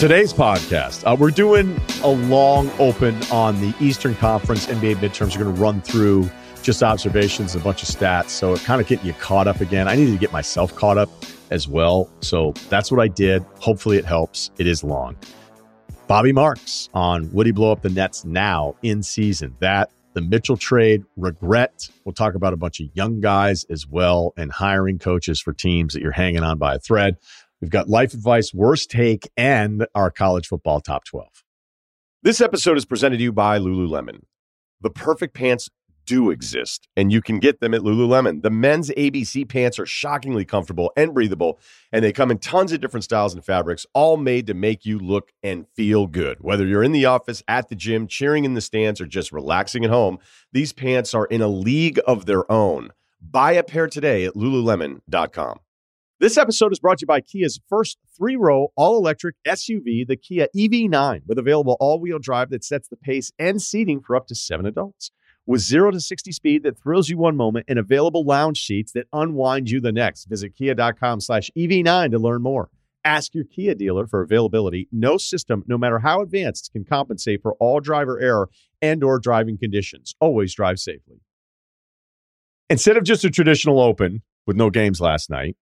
Today's podcast, uh, we're doing a long open on the Eastern Conference NBA midterms. We're going to run through just observations, a bunch of stats. So it kind of getting you caught up again. I needed to get myself caught up as well. So that's what I did. Hopefully it helps. It is long. Bobby Marks on Would he blow up the Nets now in season? That, the Mitchell trade, regret. We'll talk about a bunch of young guys as well and hiring coaches for teams that you're hanging on by a thread. We've got life advice, worst take, and our college football top 12. This episode is presented to you by Lululemon. The perfect pants do exist, and you can get them at Lululemon. The men's ABC pants are shockingly comfortable and breathable, and they come in tons of different styles and fabrics, all made to make you look and feel good. Whether you're in the office, at the gym, cheering in the stands, or just relaxing at home, these pants are in a league of their own. Buy a pair today at lululemon.com. This episode is brought to you by Kia's first three row all electric SUV, the Kia EV9, with available all wheel drive that sets the pace and seating for up to seven adults. With zero to 60 speed that thrills you one moment and available lounge seats that unwind you the next. Visit kia.com slash EV9 to learn more. Ask your Kia dealer for availability. No system, no matter how advanced, can compensate for all driver error and or driving conditions. Always drive safely. Instead of just a traditional open with no games last night,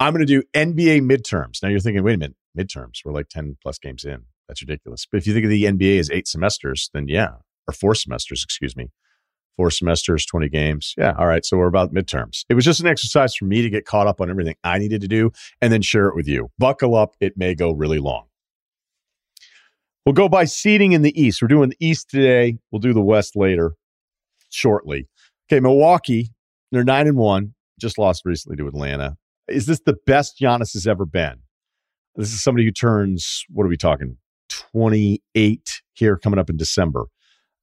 I'm going to do NBA midterms. Now you're thinking, wait a minute, midterms. We're like 10 plus games in. That's ridiculous. But if you think of the NBA as eight semesters, then yeah, or four semesters, excuse me. Four semesters, 20 games. Yeah. All right. So we're about midterms. It was just an exercise for me to get caught up on everything I needed to do and then share it with you. Buckle up. It may go really long. We'll go by seeding in the East. We're doing the East today. We'll do the West later, shortly. Okay. Milwaukee, they're nine and one, just lost recently to Atlanta is this the best Giannis has ever been? This is somebody who turns, what are we talking, 28 here coming up in December.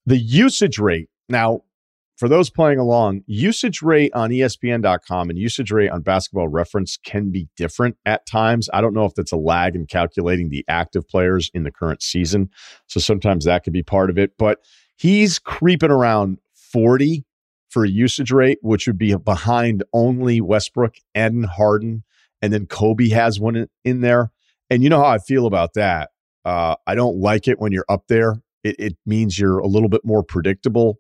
The usage rate, now, for those playing along, usage rate on ESPN.com and usage rate on basketball reference can be different at times. I don't know if that's a lag in calculating the active players in the current season. So sometimes that could be part of it. But he's creeping around 40 for a usage rate, which would be behind only Westbrook and Harden. And then Kobe has one in there. And you know how I feel about that. Uh, I don't like it when you're up there. It, it means you're a little bit more predictable.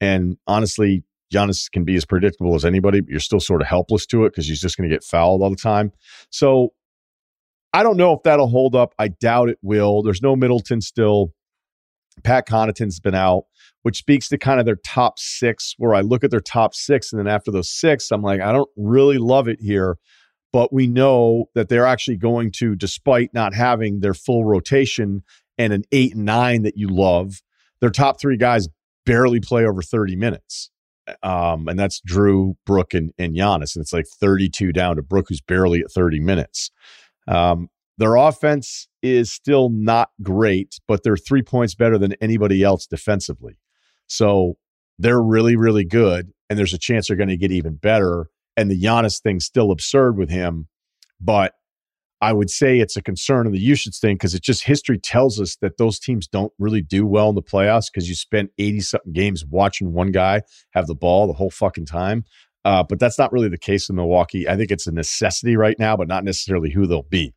And honestly, Giannis can be as predictable as anybody, but you're still sort of helpless to it because he's just going to get fouled all the time. So I don't know if that'll hold up. I doubt it will. There's no Middleton still. Pat Connaughton's been out which speaks to kind of their top six, where I look at their top six. And then after those six, I'm like, I don't really love it here. But we know that they're actually going to, despite not having their full rotation and an eight and nine that you love, their top three guys barely play over 30 minutes. Um, and that's Drew, Brook, and, and Giannis. And it's like 32 down to Brook, who's barely at 30 minutes. Um, their offense is still not great, but they're three points better than anybody else defensively. So they're really, really good. And there's a chance they're going to get even better. And the Giannis thing's still absurd with him. But I would say it's a concern of the usage thing because it just history tells us that those teams don't really do well in the playoffs because you spend 80 something games watching one guy have the ball the whole fucking time. Uh, but that's not really the case in Milwaukee. I think it's a necessity right now, but not necessarily who they'll be.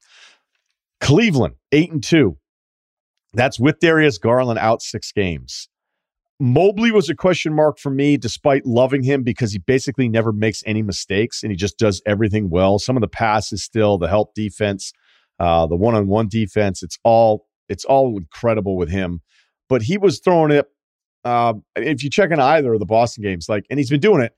Cleveland, eight and two. That's with Darius Garland out six games. Mobley was a question mark for me, despite loving him because he basically never makes any mistakes and he just does everything well. Some of the passes still, the help defense, uh, the one-on-one defense, it's all it's all incredible with him. But he was throwing it. Uh, if you check in either of the Boston games, like, and he's been doing it,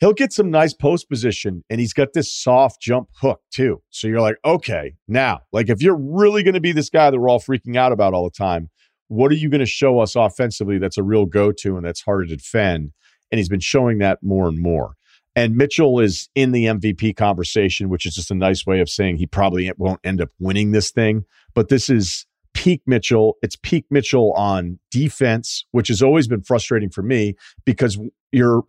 he'll get some nice post position and he's got this soft jump hook too. So you're like, okay, now, like if you're really going to be this guy that we're all freaking out about all the time, what are you going to show us offensively that's a real go to and that's hard to defend? And he's been showing that more and more. And Mitchell is in the MVP conversation, which is just a nice way of saying he probably won't end up winning this thing. But this is peak Mitchell. It's peak Mitchell on defense, which has always been frustrating for me because you're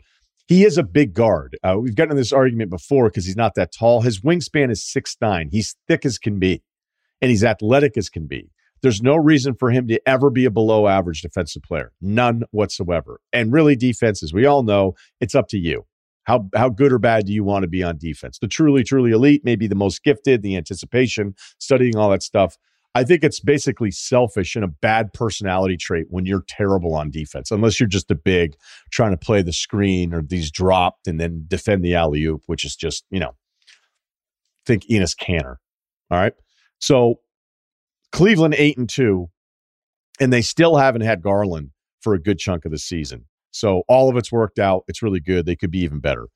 he is a big guard. Uh, we've gotten this argument before because he's not that tall. His wingspan is six nine. He's thick as can be, and he's athletic as can be. There's no reason for him to ever be a below average defensive player, none whatsoever. And really, defenses, we all know it's up to you. How, how good or bad do you want to be on defense? The truly, truly elite, maybe the most gifted, the anticipation, studying all that stuff. I think it's basically selfish and a bad personality trait when you're terrible on defense, unless you're just a big trying to play the screen or these dropped and then defend the alley oop, which is just, you know, think Enes Kanter. All right. So Cleveland eight and two, and they still haven't had Garland for a good chunk of the season. So all of it's worked out. It's really good. They could be even better.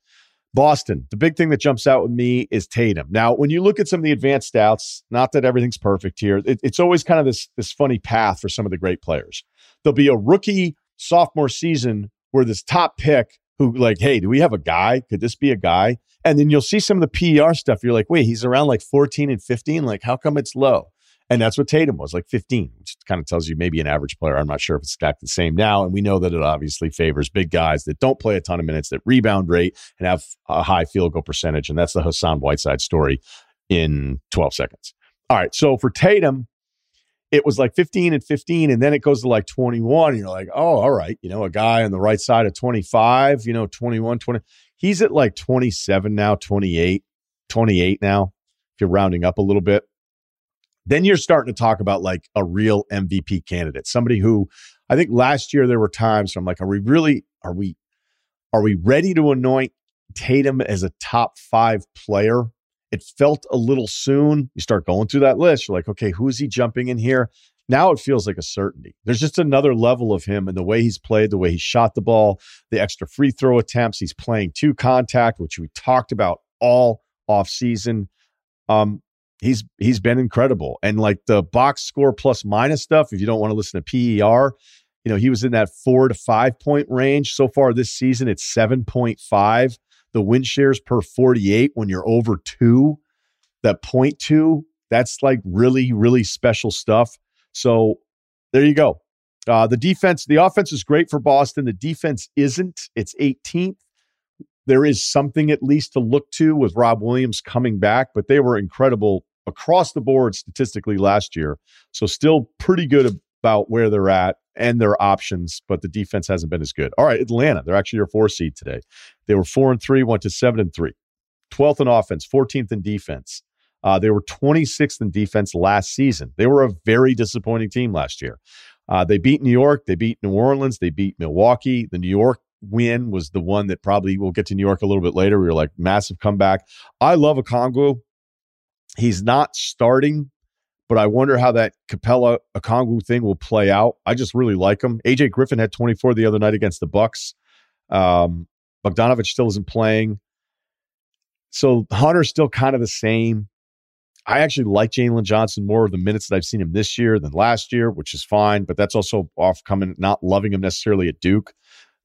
Boston, the big thing that jumps out with me is Tatum. Now, when you look at some of the advanced stats, not that everything's perfect here, it, it's always kind of this, this funny path for some of the great players. There'll be a rookie sophomore season where this top pick who, like, hey, do we have a guy? Could this be a guy? And then you'll see some of the PER stuff. You're like, wait, he's around like 14 and 15. Like, how come it's low? And that's what Tatum was, like 15, which kind of tells you maybe an average player. I'm not sure if it's exactly the same now. And we know that it obviously favors big guys that don't play a ton of minutes, that rebound rate and have a high field goal percentage. And that's the Hassan Whiteside story in 12 seconds. All right. So for Tatum, it was like 15 and 15, and then it goes to like 21. And you're like, oh, all right. You know, a guy on the right side of 25, you know, 21, 20. He's at like 27 now, 28, 28 now, if you're rounding up a little bit then you're starting to talk about like a real MVP candidate, somebody who I think last year there were times where I'm like, are we really, are we, are we ready to anoint Tatum as a top five player? It felt a little soon. You start going through that list. You're like, okay, who is he jumping in here? Now it feels like a certainty. There's just another level of him and the way he's played, the way he shot the ball, the extra free throw attempts. He's playing two contact, which we talked about all off season. Um, he's he's been incredible. And like the box score plus minus stuff, if you don't want to listen to PER, you know, he was in that four to five point range. So far this season, it's 7.5. The win shares per 48 when you're over two, that point two, that's like really, really special stuff. So there you go. Uh, the defense, the offense is great for Boston. The defense isn't. It's 18th there is something at least to look to with Rob Williams coming back, but they were incredible across the board statistically last year. So still pretty good about where they're at and their options, but the defense hasn't been as good. All right, Atlanta, they're actually your four seed today. They were four and three, went to seven and three. 12th in offense, 14th in defense. Uh, they were 26th in defense last season. They were a very disappointing team last year. Uh, they beat New York, they beat New Orleans, they beat Milwaukee. The New York win was the one that probably we'll get to New York a little bit later. We were like massive comeback. I love Okongwu. He's not starting, but I wonder how that Capela Okongwu thing will play out. I just really like him. AJ Griffin had 24 the other night against the Bucks. Um, Bogdanovich still isn't playing. So Hunter's still kind of the same. I actually like Jalen Johnson more of the minutes that I've seen him this year than last year, which is fine, but that's also off coming, not loving him necessarily at Duke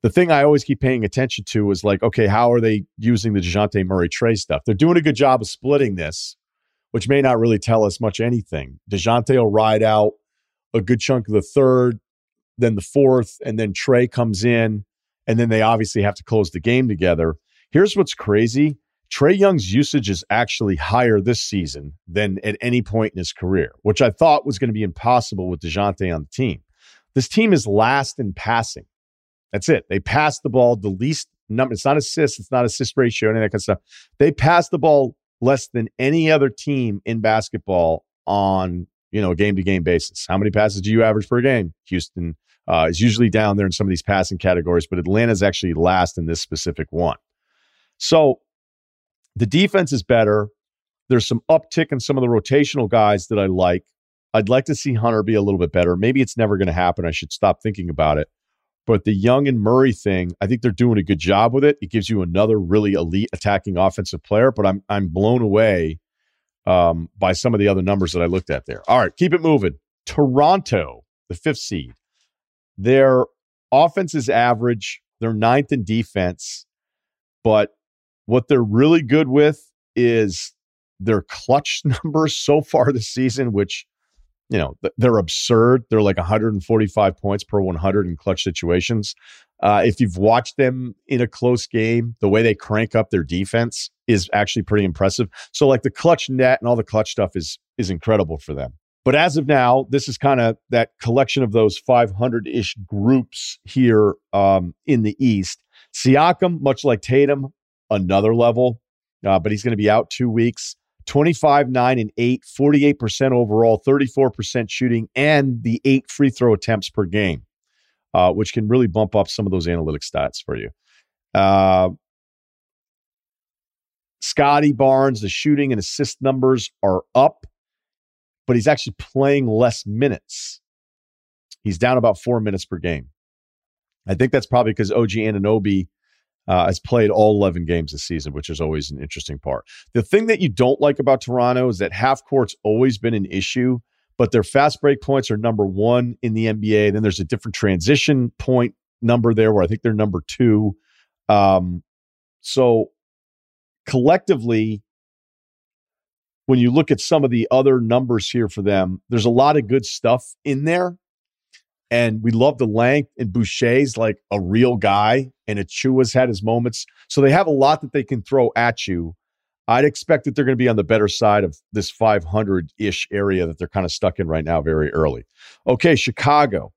the thing I always keep paying attention to is like, okay, how are they using the DeJounte Murray Trae stuff? They're doing a good job of splitting this, which may not really tell us much anything. DeJounte will ride out a good chunk of the third, then the fourth, and then Trae comes in, and then they obviously have to close the game together. Here's what's crazy. Trae Young's usage is actually higher this season than at any point in his career, which I thought was going to be impossible with DeJounte on the team. This team is last in passing. That's it. They pass the ball the least number. It's not assists. It's not assist ratio, any of that kind of stuff. They pass the ball less than any other team in basketball on you know a game to game basis. How many passes do you average per game? Houston uh, is usually down there in some of these passing categories, but Atlanta is actually last in this specific one. So the defense is better. There's some uptick in some of the rotational guys that I like. I'd like to see Hunter be a little bit better. Maybe it's never going to happen. I should stop thinking about it. But the Young and Murray thing, I think they're doing a good job with it. It gives you another really elite attacking offensive player. But I'm I'm blown away um, by some of the other numbers that I looked at there. All right, keep it moving. Toronto, the fifth seed, their offense is average. They're ninth in defense, but what they're really good with is their clutch numbers so far this season, which you know they're absurd. They're like 145 points per 100 in clutch situations. Uh, if you've watched them in a close game, the way they crank up their defense is actually pretty impressive. So like the clutch net and all the clutch stuff is is incredible for them. But as of now, this is kind of that collection of those 500 ish groups here um, in the East. Siakam, much like Tatum, another level, uh, but he's going to be out two weeks. 25, 9, and 8, 48% overall, 34% shooting, and the eight free throw attempts per game, uh, which can really bump up some of those analytic stats for you. Uh, Scottie Barnes, the shooting and assist numbers are up, but he's actually playing less minutes. He's down about four minutes per game. I think that's probably because OG Anunoby uh, has played all 11 games this season, which is always an interesting part. The thing that you don't like about Toronto is that half court's always been an issue, but their fast break points are number one in the NBA. Then there's a different transition point number there where I think they're number two. Um, so collectively, when you look at some of the other numbers here for them, there's a lot of good stuff in there. And we love the length, and Boucher's like a real guy, and Achiuwa's had his moments. So they have a lot that they can throw at you. I'd expect that they're going to be on the better side of this 500 ish area that they're kind of stuck in right now very early. Okay, Chicago.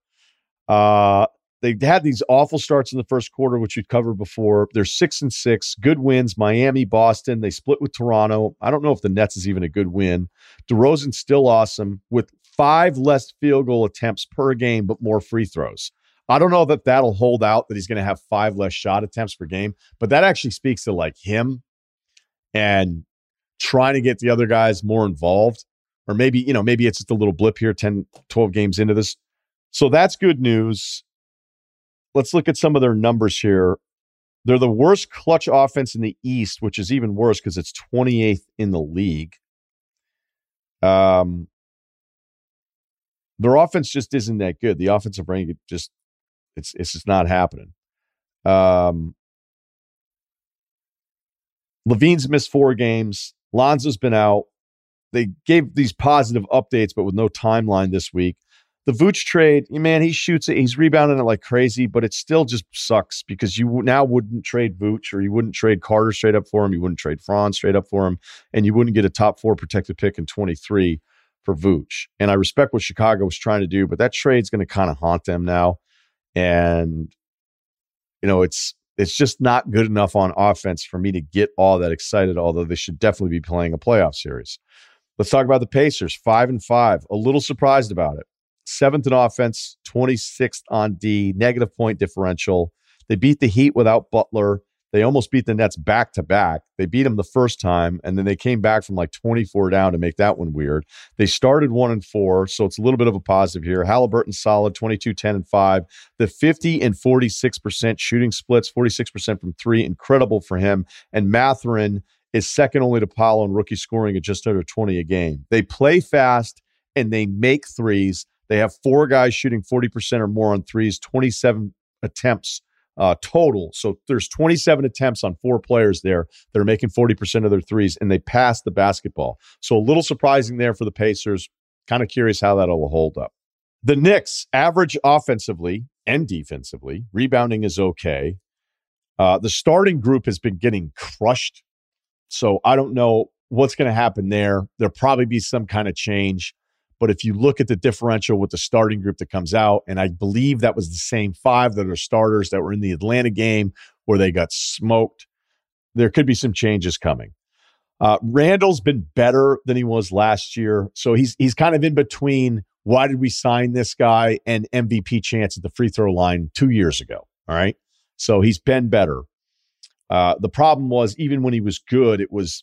Uh, they had these awful starts in the first quarter, which we've covered before. They're six and six, good wins. Miami, Boston. They split with Toronto. I don't know if the Nets is even a good win. DeRozan's still awesome with five less field goal attempts per game, but more free throws. I don't know that that'll hold out that he's going to have five less shot attempts per game, but that actually speaks to like him and trying to get the other guys more involved. Or maybe, you know, maybe it's just a little blip here 10, 12 games into this. So that's good news let's look at some of their numbers here. They're the worst clutch offense in the East, which is even worse because it's 28th in the league. Um, their offense just isn't that good. The offensive rank just it's it's just not happening. Um, LaVine's missed four games. Lonzo's been out. They gave these positive updates, but with no timeline this week. The Vooch trade, man, he shoots it. He's rebounding it like crazy, but it still just sucks because you now wouldn't trade Vooch or you wouldn't trade Carter straight up for him. You wouldn't trade Franz straight up for him. And you wouldn't get a top four protected pick in 23 for Vooch. And I respect what Chicago was trying to do, but that trade's going to kind of haunt them now. And, you know, it's, it's just not good enough on offense for me to get all that excited, although they should definitely be playing a playoff series. Let's talk about the Pacers, five and five. A little surprised about it seventh in offense, 26th on D, negative point differential. They beat the Heat without Butler. They almost beat the Nets back to back. They beat them the first time, and then they came back from like 24 down to make that one weird. They started one and four, so it's a little bit of a positive here. Halliburton solid, 22, 10, and five. The 50 and 46% shooting splits, 46% from three, incredible for him. And Mathurin is second only to Paolo in rookie scoring at just under 20 a game. They play fast and they make threes. They have four guys shooting 40% or more on threes, 27 attempts uh, total. So there's 27 attempts on four players there that are making 40% of their threes, and they pass the basketball. So a little surprising there for the Pacers. Kind of curious how that'll hold up. The Knicks, average offensively and defensively, rebounding is okay. Uh, the starting group has been getting crushed. So I don't know what's going to happen there. There'll probably be some kind of change. But if you look at the differential with the starting group that comes out, and I believe that was the same five that are starters that were in the Atlanta game where they got smoked, there could be some changes coming. Uh, Randle's been better than he was last year, so he's he's kind of in between. Why did we sign this guy and MVP chance at the free throw line two years ago? All right, so he's been better. Uh, the problem was even when he was good, it was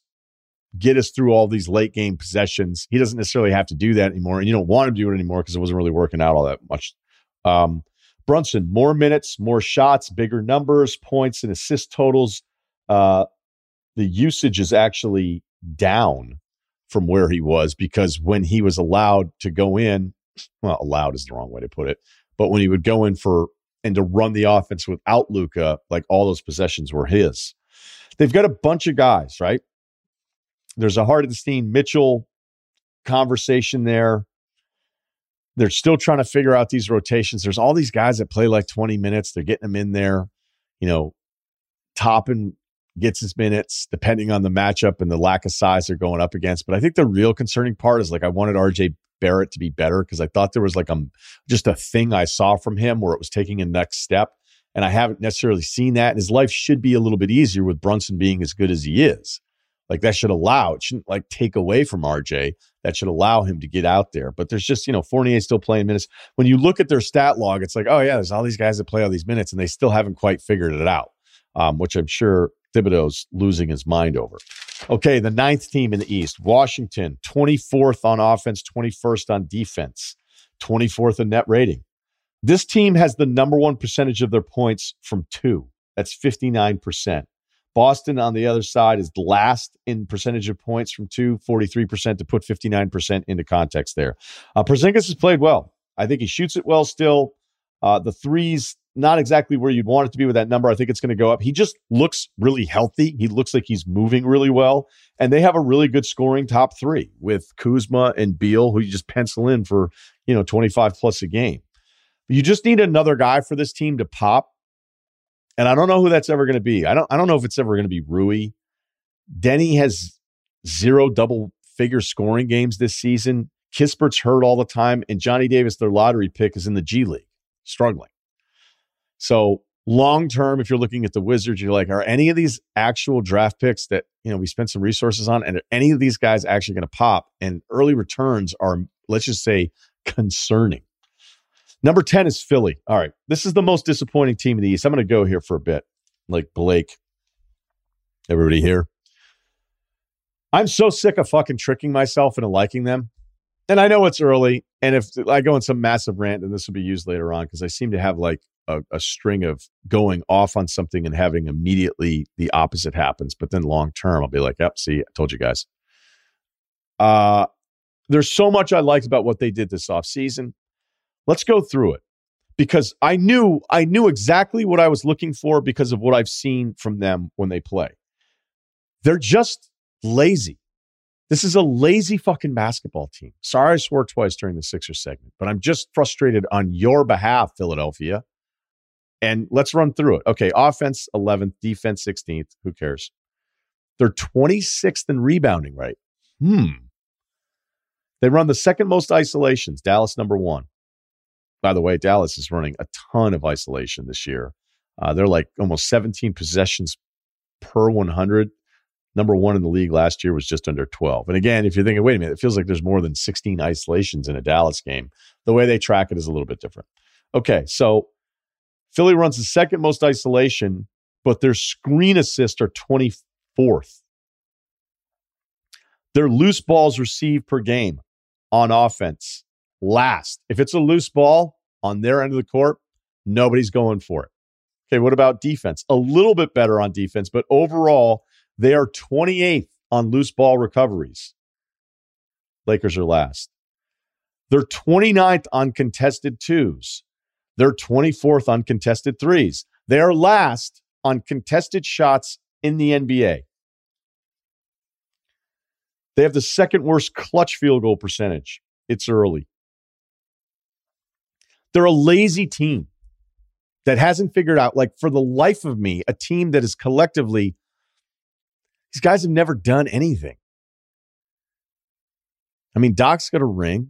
get us through all these late game possessions. He doesn't necessarily have to do that anymore. And you don't want to do it anymore because it wasn't really working out all that much. Um, Brunson, more minutes, more shots, bigger numbers, points, and assist totals. Uh, the usage is actually down from where he was because when he was allowed to go in, well, allowed is the wrong way to put it, but when he would go in for and to run the offense without Luka, like all those possessions were his. They've got a bunch of guys, right? There's a Hartenstein Mitchell conversation there. They're still trying to figure out these rotations. There's all these guys that play like 20 minutes. They're getting them in there. You know, Toppin gets his minutes depending on the matchup and the lack of size they're going up against. But I think the real concerning part is like I wanted RJ Barrett to be better because I thought there was like a just a thing I saw from him where it was taking a next step. And I haven't necessarily seen that. And his life should be a little bit easier with Brunson being as good as he is. Like that should allow it shouldn't like take away from RJ. That should allow him to get out there. But there's just you know Fournier still playing minutes. When you look at their stat log, it's like oh yeah, there's all these guys that play all these minutes and they still haven't quite figured it out. Um, which I'm sure Thibodeau's losing his mind over. Okay, the ninth team in the East, Washington, 24th on offense, 21st on defense, 24th in net rating. This team has the number one percentage of their points from two. That's 59%. Boston on the other side is last in percentage of points from two, 43% to put 59% into context there. Uh, Porzingis has played well. I think he shoots it well still. Uh, the threes, not exactly where you'd want it to be with that number. I think it's going to go up. He just looks really healthy. He looks like he's moving really well. And they have a really good scoring top three with Kuzma and Beal, who you just pencil in for, you know, 25 plus a game. You just need another guy for this team to pop. And I don't know who that's ever going to be. I don't I don't know if it's ever going to be Rui. Deni has zero double figure scoring games this season. Kispert's hurt all the time, and Johnny Davis, their lottery pick, is in the G League, struggling. So long term, if you're looking at the Wizards, you're like, are any of these actual draft picks that you know we spent some resources on, and are any of these guys actually going to pop? And early returns are, let's just say, concerning. Number 10 is Philly. All right. This is the most disappointing team in the East. I'm going to go here for a bit. Like Blake. Everybody here? I'm so sick of fucking tricking myself into liking them. And I know it's early. And if I go in some massive rant, then this will be used later on because I seem to have like a, a, string of going off on something and having immediately the opposite happens. But then long term, I'll be like, yep, see, I told you guys. Uh, there's so much I liked about what they did this offseason. Let's go through it because I knew I knew exactly what I was looking for because of what I've seen from them when they play. They're just lazy. This is a lazy fucking basketball team. Sorry I swore twice during the Sixer segment, but I'm just frustrated on your behalf, Philadelphia. And let's run through it. Okay, offense 11th, defense 16th. Who cares? They're 26th in rebounding, right? Hmm. They run the second most isolations, Dallas number one. By the way, Dallas is running a ton of isolation this year. Uh, they're like almost 17 possessions per 100. Number one in the league last year was just under 12. And again, if you're thinking, wait a minute, it feels like there's more than 16 isolations in a Dallas game. The way they track it is a little bit different. Okay, so Philly runs the second most isolation, but their screen assists are 24th. Their loose balls received per game on offense last. If it's a loose ball on their end of the court, nobody's going for it. Okay, what about defense? A little bit better on defense, but overall, they are 28th on loose ball recoveries. Lakers are last. They're 29th on contested twos. They're 24th on contested threes. They are last on contested shots in the NBA. They have the second worst clutch field goal percentage. It's early. They're a lazy team that hasn't figured out, like, for the life of me, a team that is collectively, these guys have never done anything. I mean, Doc's got a ring.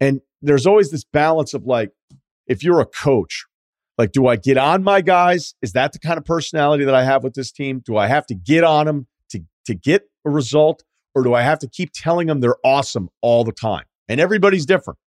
And there's always this balance of like, if you're a coach, like, do I get on my guys? Is that the kind of personality that I have with this team? Do I have to get on them to, to get a result? Or do I have to keep telling them they're awesome all the time? And everybody's different.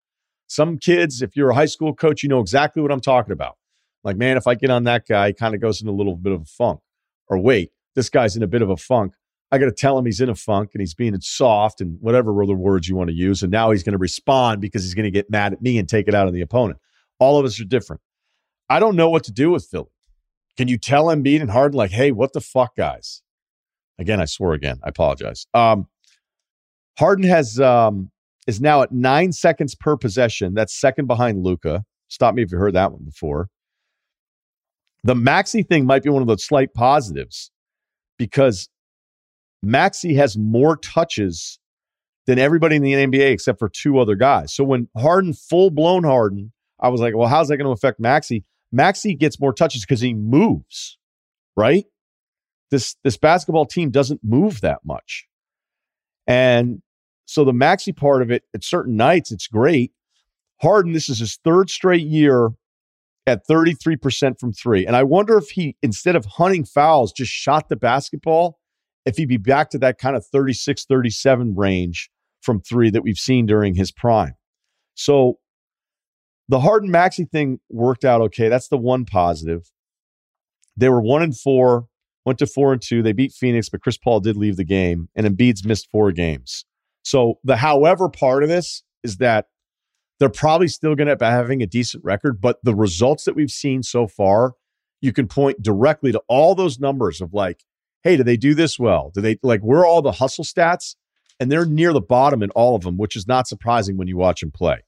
Some kids, if you're a high school coach, you know exactly what I'm talking about. Like, man, if I get on that guy, he kind of goes in a little bit of a funk. Or wait, this guy's in a bit of a funk. I got to tell him he's in a funk and he's being soft and whatever other words you want to use. And now he's going to respond because he's going to get mad at me and take it out on the opponent. All of us are different. I don't know what to do with Philly. Can you tell Embiid and Harden, like, hey, what the fuck, guys? Again, I swore again. I apologize. Um, Harden has um, is now at nine seconds per possession. That's second behind Luka. Stop me if you heard that one before. The Maxey thing might be one of the slight positives because Maxey has more touches than everybody in the NBA except for two other guys. So when Harden, full blown Harden, I was like, well, how's that going to affect Maxey? Maxey gets more touches because he moves, right? This this basketball team doesn't move that much. And so the Maxey part of it at certain nights, it's great. Harden, this is his third straight year at 33% from three. And I wonder if he, instead of hunting fouls, just shot the basketball if he'd be back to that kind of 36, 37 range from three that we've seen during his prime. So the Harden Maxey thing worked out okay. That's the one positive. They were one and four, went to four and two. They beat Phoenix, but Chris Paul did leave the game, and Embiid's missed four games. So the however part of this is that they're probably still going to be having a decent record, but the results that we've seen so far, you can point directly to all those numbers of like, hey, do they do this well? Do they like where are all the hustle stats? And they're near the bottom in all of them, which is not surprising when you watch them play.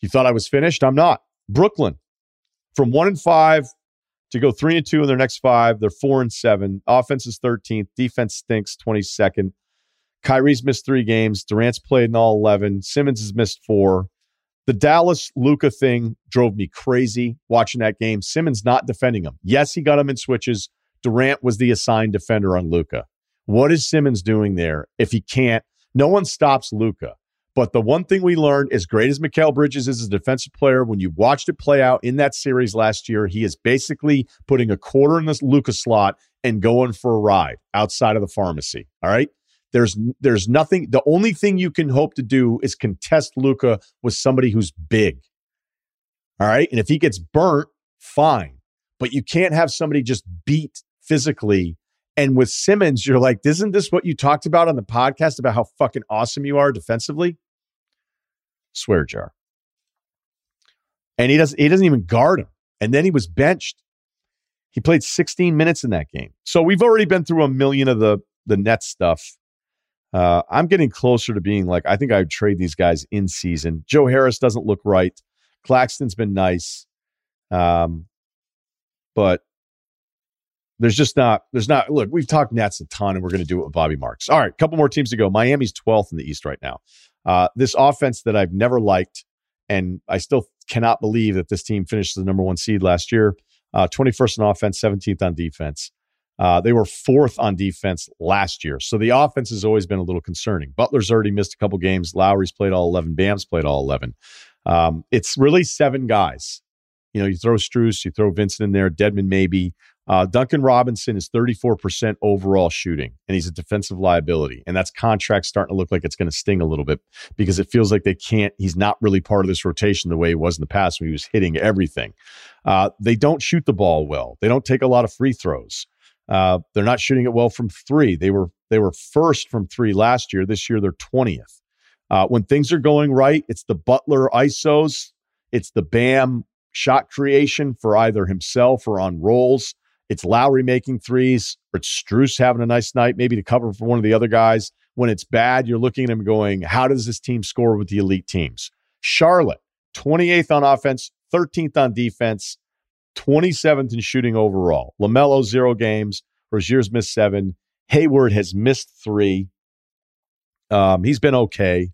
You thought I was finished? I'm not. Brooklyn, from one and five to go three and two in their next five, they're four and seven. Offense is 13th. Defense stinks 22nd. Kyrie's missed three games. Durant's played in all 11. Simmons has missed four. The Dallas Luka thing drove me crazy watching that game. Simmons not defending him. Yes, he got him in switches. Durant was the assigned defender on Luka. What is Simmons doing there if he can't? No one stops Luka. But the one thing we learned, as great as Mikal Bridges is as a defensive player, when you watched it play out in that series last year, he is basically putting a quarter in this Luka slot and going for a ride outside of the pharmacy. All right. There's there's nothing. The only thing you can hope to do is contest Luka with somebody who's big. All right. And if he gets burnt, fine. But you can't have somebody just beat physically and with Simmons, you're like, isn't this what you talked about on the podcast about how fucking awesome you are defensively? swear jar. And he doesn't he doesn't even guard him. And then he was benched. He played 16 minutes in that game. So we've already been through a million of the the net stuff. Uh, I'm getting closer to being like, I think I would trade these guys in season. Joe Harris doesn't look right. Claxton's been nice. Um, but there's just not, there's not, look, we've talked Nets a ton and we're going to do it with Bobby Marks. All right, couple more teams to go. Miami's 12th in the East right now. Uh, this offense that I've never liked, and I still cannot believe that this team finished the number one seed last year. Uh, 21st on offense, 17th on defense. Uh, they were fourth on defense last year. So the offense has always been a little concerning. Butler's already missed a couple games. Lowry's played all 11. Bam's played all 11. Um, it's really seven guys. You know, you throw Strus, you throw Vincent in there, Dedmon maybe. Uh, Duncan Robinson is 34% overall shooting, and he's a defensive liability. And that's contract starting to look like it's going to sting a little bit because it feels like they can't, he's not really part of this rotation the way he was in the past when he was hitting everything. Uh, they don't shoot the ball well, they don't take a lot of free throws. Uh, they're not shooting it well from three. They were they were first from three last year. This year they're 20th. Uh, when things are going right, it's the Butler ISOs, it's the Bam shot creation for either himself or on rolls. It's Lowry making threes, or it's Strus having a nice night, maybe to cover for one of the other guys. When it's bad, you're looking at him going, how does this team score with the elite teams? Charlotte, 28th on offense, 13th on defense, 27th in shooting overall. LaMelo, zero games. Rozier's missed seven. Hayward has missed three. Um, he's been okay.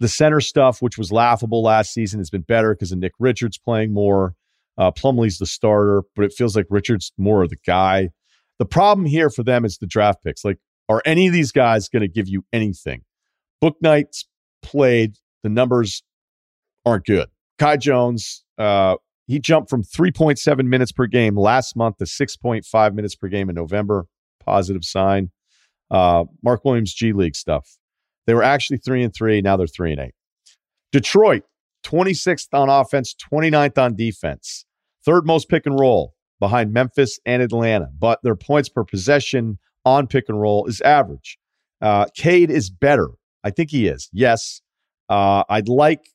The center stuff, which was laughable last season, has been better because of Nick Richards playing more. Uh, Plumlee's the starter, but it feels like Richards more of the guy. The problem here for them is the draft picks. Like, are any of these guys going to give you anything? Bouknight's played. The numbers aren't good. Kai Jones, uh, he jumped from 3.7 minutes per game last month to 6.5 minutes per game in November. Positive sign. Uh, Mark Williams G League stuff. They were actually three and three. Now they're three and eight. Detroit, 26th on offense, 29th on defense. Third most pick and roll behind Memphis and Atlanta, but their points per possession on pick and roll is average. Uh, Cade is better. I think he is. Yes. Uh, I'd like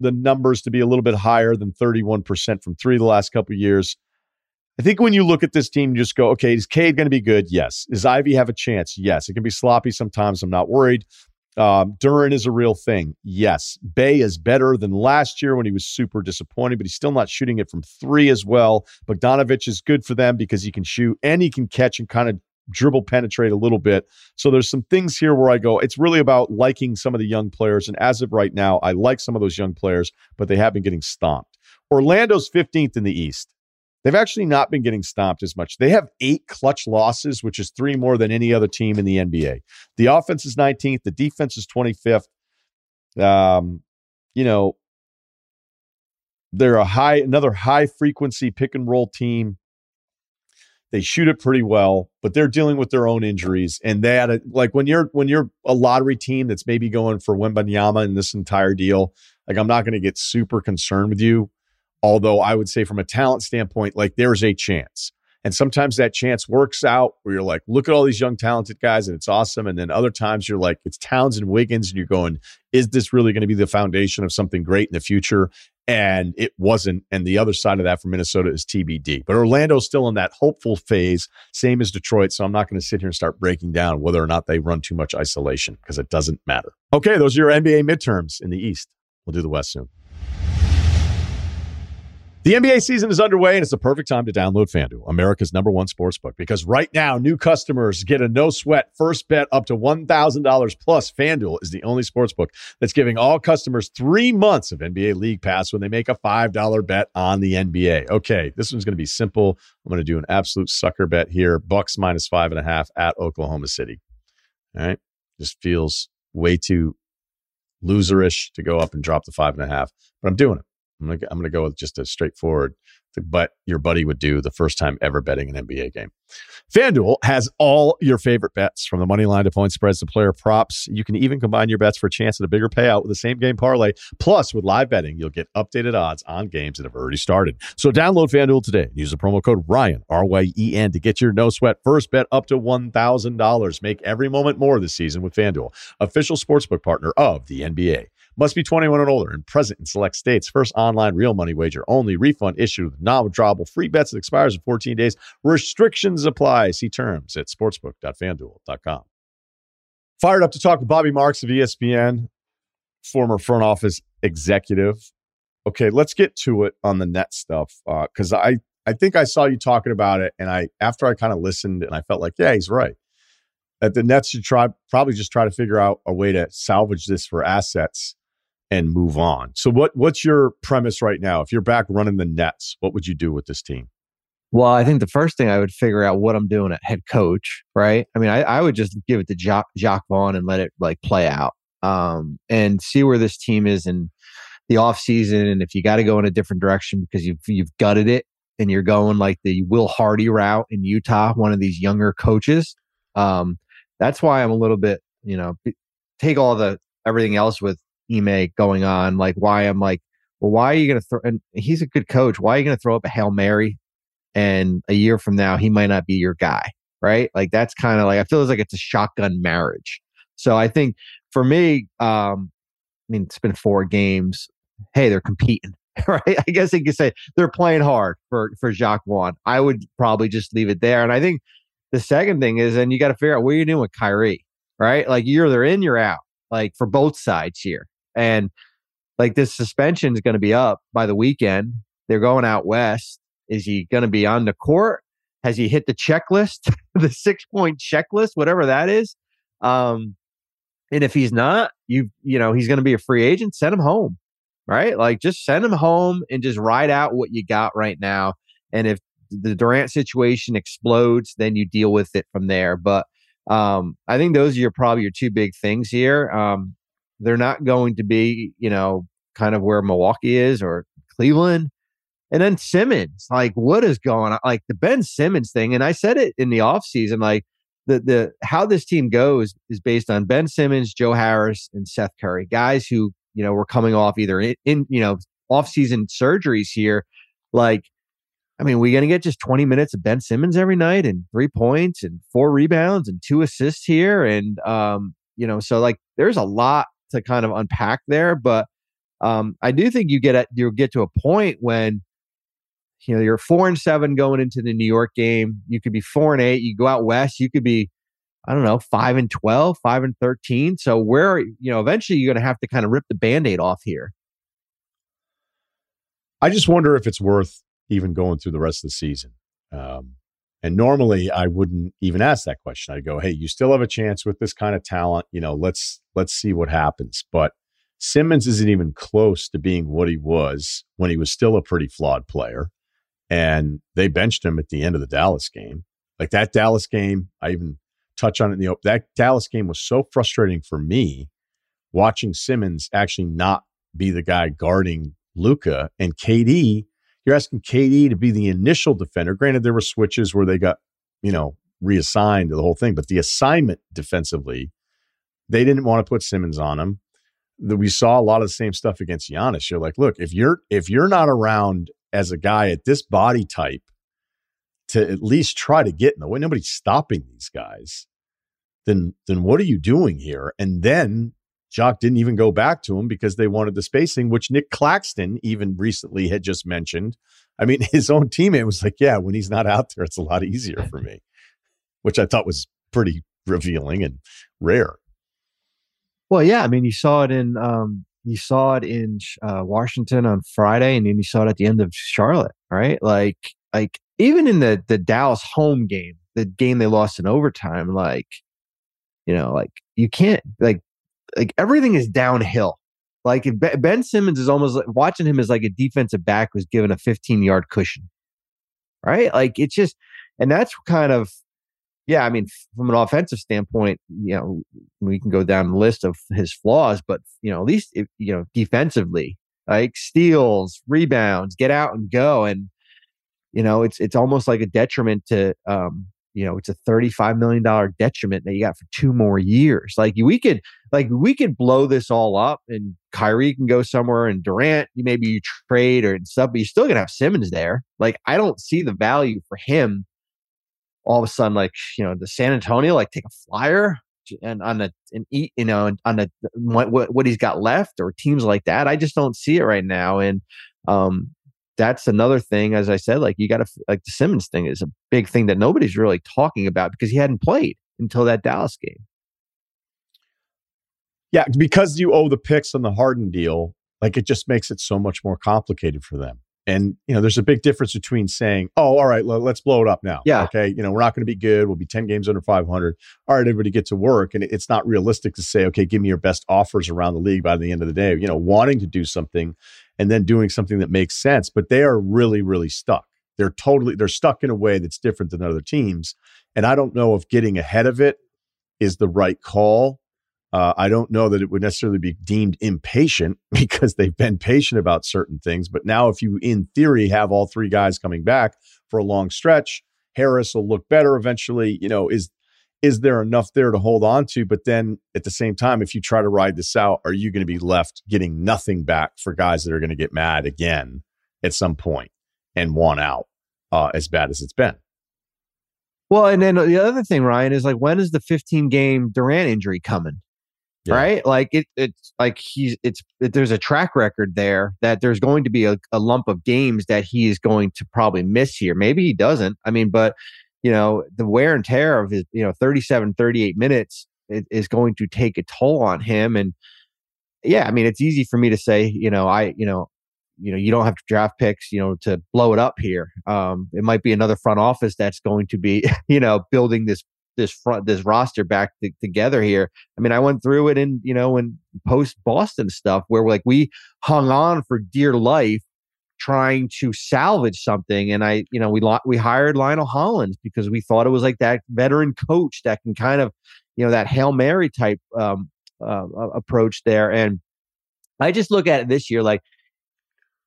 the numbers to be a little bit higher than 31% from three the last couple years. I think when you look at this team, you just go, okay, is Cade going to be good? Yes. Is Ivey have a chance? Yes. It can be sloppy sometimes. I'm not worried. Um, Duren is a real thing. Yes. Bey is better than last year when he was super disappointing, but he's still not shooting it from three as well. Bogdanovich is good for them because he can shoot and he can catch and kind of dribble penetrate a little bit. So there's some things here where I go, it's really about liking some of the young players. And as of right now, I like some of those young players, but they have been getting stomped. Orlando's 15th in the East. They've actually not been getting stomped as much. They have eight clutch losses, which is three more than any other team in the NBA. The offense is 19th, the defense is 25th. Um, you know, they're a high, another high frequency pick and roll team. They shoot it pretty well, but they're dealing with their own injuries. And that, like when you're when you're a lottery team that's maybe going for Wembanyama in this entire deal, like I'm not going to get super concerned with you. Although I would say from a talent standpoint, like there's a chance. And sometimes that chance works out where you're like, look at all these young, talented guys, and it's awesome. And then other times you're like, it's Towns and Wiggins, and you're going, is this really going to be the foundation of something great in the future? And it wasn't. And the other side of that for Minnesota is TBD. But Orlando's still in that hopeful phase, same as Detroit. So I'm not going to sit here and start breaking down whether or not they run too much isolation because it doesn't matter. Okay, those are your NBA midterms in the East. We'll do the West soon. The NBA season is underway, and it's the perfect time to download FanDuel, America's number one sports book, because right now, new customers get a no sweat first bet up to $1,000 plus. FanDuel is the only sports book that's giving all customers three months of NBA League Pass when they make a $5 bet on the NBA. Okay, this one's going to be simple. I'm going to do an absolute sucker bet here Bucks minus five and a half at Oklahoma City. All right, just feels way too loserish to go up and drop the five and a half, but I'm doing it. I'm gonna, I'm gonna go with just a straightforward but your buddy would do the first time ever betting an NBA game. FanDuel has all your favorite bets from the money line to point spreads to player props. You can even combine your bets for a chance at a bigger payout with the same game parlay. Plus, with live betting, you'll get updated odds on games that have already started. So download FanDuel today and use the promo code Ryen, R Y E N, to get your no sweat first bet up to $1,000. Make every moment more this season with FanDuel, official sportsbook partner of the NBA. Must be 21 and older and present in select states. First online real money wager only. Refund issued with non-withdrawable free bets that expires in 14 days. Restrictions apply. See terms at sportsbook.fanduel.com. Fired up to talk with Bobby Marks of ESPN, former front office executive. Okay, let's get to it on the net stuff because uh, I I think I saw you talking about it, and I after I kind of listened and I felt like, yeah, he's right. That the Nets should try probably just try to figure out a way to salvage this for assets and move on. So what what's your premise right now? If you're back running the Nets, what would you do with this team? Well, I think the first thing I would figure out what I'm doing at head coach, right? I mean, I, I would just give it to Jacque, Jacque Vaughn and let it like play out um, and see where this team is in the off season. And if you got to go in a different direction because you've, you've gutted it and you're going like the Will Hardy route in Utah, one of these younger coaches. Um, that's why I'm a little bit, you know, take all the everything else with Ime going on, like why I'm like, well, why are you going to throw? And he's a good coach. Why are you going to throw up a hail mary? And a year from now, he might not be your guy, right? Like that's kind of like I feel like it's a shotgun marriage. So I think for me, um, I mean, it's been four games. Hey, they're competing, right? I guess you could say they're playing hard for for Jacque Vaughn. I would probably just leave it there. And I think the second thing is, and you got to figure out what are you're doing with Kyrie, right? Like you're either in, you're out, like for both sides here. And like this suspension is going to be up by the weekend. They're going out west. Is he going to be on the court? Has he hit the checklist, the six point checklist, whatever that is? Um, and if he's not, you you know he's going to be a free agent. Send him home, right? Like just send him home and just ride out what you got right now. And if the Durant situation explodes, then you deal with it from there. But um, I think those are your probably your two big things here. Um, they're not going to be, you know, kind of where Milwaukee is or Cleveland. And then Simmons, like what is going on? Like the Ben Simmons thing. And I said it in the offseason, like the the how this team goes is based on Ben Simmons, Joe Harris, and Seth Curry, guys who, you know, were coming off either in, in you know, off-season surgeries here. Like, I mean, we're gonna get just 20 minutes of Ben Simmons every night and three points and four rebounds and two assists here. And um, you know, so like there's a lot to kind of unpack there. But um, I do think you get at you'll get to a point when you know you're four and seven going into the New York game. You could be four and eight. You go out west. You could be I don't know five and 12, 5 and thirteen. So where you know eventually you're going to have to kind of rip the band-aid off here. I just wonder if it's worth even going through the rest of the season. Um, and normally I wouldn't even ask that question. I'd go, "Hey, you still have a chance with this kind of talent. You know, let's let's see what happens." But Simmons isn't even close to being what he was when he was still a pretty flawed player. And they benched him at the end of the Dallas game. Like that Dallas game, I even touch on it in the open. That Dallas game was so frustrating for me watching Simmons actually not be the guy guarding Luka and KD You're asking KD to be the initial defender. Granted, there were switches where they got, you know, reassigned to the whole thing, but the assignment defensively, they didn't want to put Simmons on him. We saw a lot of the same stuff against Giannis. You're like, look, if you're if you're not around as a guy at this body type to at least try to get in the way, nobody's stopping these guys. Then then what are you doing here? And then Jacque didn't even go back to him because they wanted the spacing, which Nic Claxton even recently had just mentioned. I mean, his own teammate was like, Yeah, when he's not out there, it's a lot easier for me, which I thought was pretty revealing and rare. Well, yeah, I mean, you saw it in um, you saw it in uh, Washington on Friday, and then you saw it at the end of Charlotte, right? Like, like even in the the Dallas home game, the game they lost in overtime, like, you know, like you can't like like everything is downhill. Like Ben Simmons is almost like, watching him as like a defensive back was given a 15 yard cushion, right? Like it's just, and that's kind of yeah, I mean, from an offensive standpoint, you know, we can go down the list of his flaws, but you know, at least if, you know, defensively, like steals, rebounds, get out and go, and you know, it's it's almost like a detriment to, um, you know, it's a thirty-five million dollar detriment that you got for two more years. Like we could, like we could blow this all up, and Kyrie can go somewhere, and Durant, maybe you trade or stuff, but you're still gonna have Simmons there. Like I don't see the value for him all of a sudden, like you know, the San Antonio, like take a flyer and on the and eat, you know, on the what what he's got left or teams like that. I just don't see it right now, and um, that's another thing. As I said, like you got to like the Simmons thing is a big thing that nobody's really talking about because he hadn't played until that Dallas game. Yeah, because you owe the picks on the Harden deal, like it just makes it so much more complicated for them. And you know, there's a big difference between saying, "Oh, all right, let's blow it up now." Yeah. Okay. You know, we're not going to be good. We'll be ten games under 500. All right, everybody get to work. And it's not realistic to say, "Okay, give me your best offers around the league by the end of the day." You know, wanting to do something and then doing something that makes sense, but they are really, really stuck. They're totally they're stuck in a way that's different than other teams. And I don't know if getting ahead of it is the right call uh, I don't know that it would necessarily be deemed impatient because they've been patient about certain things. But now, if you, in theory, have all three guys coming back for a long stretch, Harris will look better eventually. You know, is is there enough there to hold on to? But then at the same time, if you try to ride this out, are you going to be left getting nothing back for guys that are going to get mad again at some point and want out uh, as bad as it's been? Well, and then the other thing, Ryen, is like when is the 15 game Durant injury coming? Yeah. right? Like it, it's like he's it's it, there's a track record there that there's going to be a, a lump of games that he is going to probably miss here. Maybe he doesn't. I mean, but you know the wear and tear of his you know 37 38 minutes is going to take a toll on him and yeah i mean it's easy for me to say you know i you know you know you don't have draft picks you know to blow it up here um it might be another front office that's going to be you know building this this front this roster back to, together here. I mean, I went through it in you know in post Boston stuff where like we hung on for dear life trying to salvage something. And i you know we we hired lionel hollins because we thought it was like that veteran coach that can kind of you know that hail mary type um, uh, approach there. And i just look at it this year like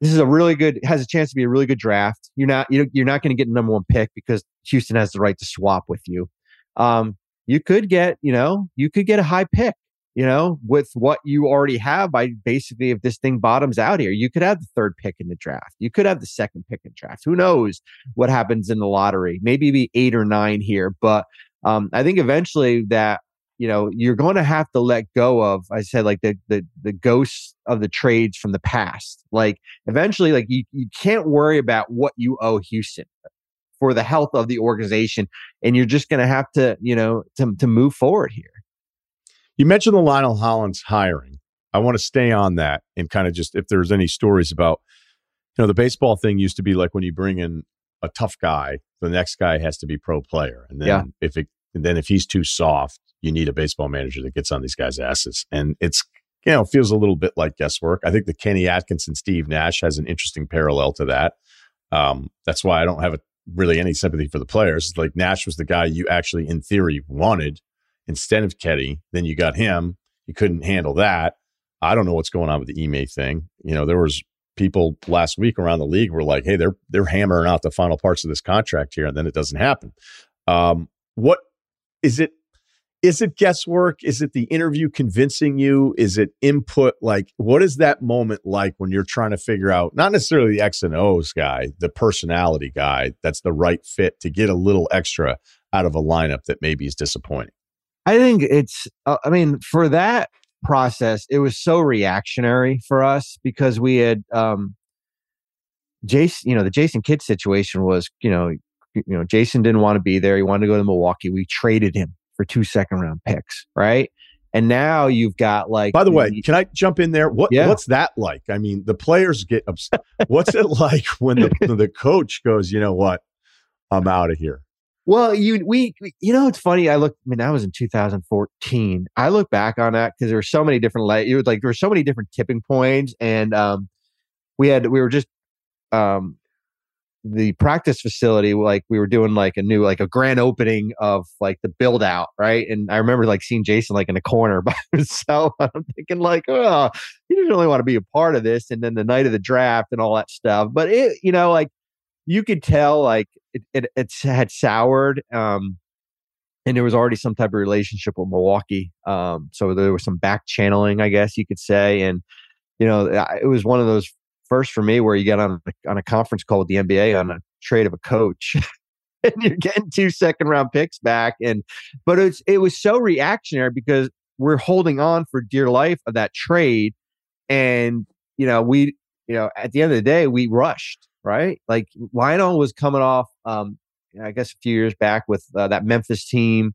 this is a really good has a chance to be a really good draft. You're not you're not going to get the number one pick because houston has the right to swap with you um, you could get, you know, you could get a high pick, you know, with what you already have by basically if this thing bottoms out here, you could have the third pick in the draft. You could have the second pick in draft. Who knows what happens in the lottery? Maybe be eight or nine here. But um, I think eventually that you know you're going to have to let go of i said like the the the ghosts of the trades from the past like eventually like you, you can't worry about what you owe houston for the health of the organization. And you're just going to have to, you know, to, to move forward here. You mentioned the Lionel Hollins hiring. I want to stay on that and kind of just if there's any stories about, you know, the baseball thing used to be like when you bring in a tough guy, the next guy has to be pro player. And then yeah. if it, then if he's too soft, you need a baseball manager that gets on these guys' asses. And it's, you know, feels a little bit like guesswork. I think the Kenny Atkinson, Steve Nash has an interesting parallel to that. Um, that's why I don't have a really any sympathy for the players. Like Nash was the guy you actually, in theory, wanted instead of Kenny. Then you got him. You couldn't handle that. I don't know what's going on with the Ime thing. You know, there was people last week around the league were like, "Hey, they're they're hammering out the final parts of this contract here, and then it doesn't happen." Um, what is it? Is it guesswork? Is it the interview convincing you? Is it input? Like, what is that moment like when you're trying to figure out not necessarily the X and O's guy, the personality guy that's the right fit to get a little extra out of a lineup that maybe is disappointing? I think it's, uh, I mean, for that process, it was so reactionary for us because we had, um, Jason, you know, the Jason Kidd situation was, you know, you know, Jason didn't want to be there. He wanted to go to Milwaukee. We traded him for two second round picks, right? And now you've got like. By the, the way, can I jump in there? What yeah. what's that like? I mean, the players get upset. what's it like when the the coach goes, you know what, I'm out of here. Well, you we you know it's funny. I look. I mean, that was in 2014. I look back on that because there were so many different like it was like there were so many different tipping points, and um, we had we were just um the practice facility like we were doing like a new like a grand opening of like the build out right? And i remember like seeing jason like in a corner by himself. I'm thinking like oh he doesn't really want to be a part of this. And then the night of the draft and all that stuff. But it you know like you could tell like it, it it's had soured um and there was already some type of relationship with milwaukee. Um so there was some back channeling i guess you could say. And you know it was one of those first for me where you get on on a conference call with the NBA on a trade of a coach. and you're getting two second round picks back and but it's it was so reactionary because we're holding on for dear life of that trade and you know we you know at the end of the day we rushed right like Lionel was coming off um I guess a few years back with uh, that Memphis team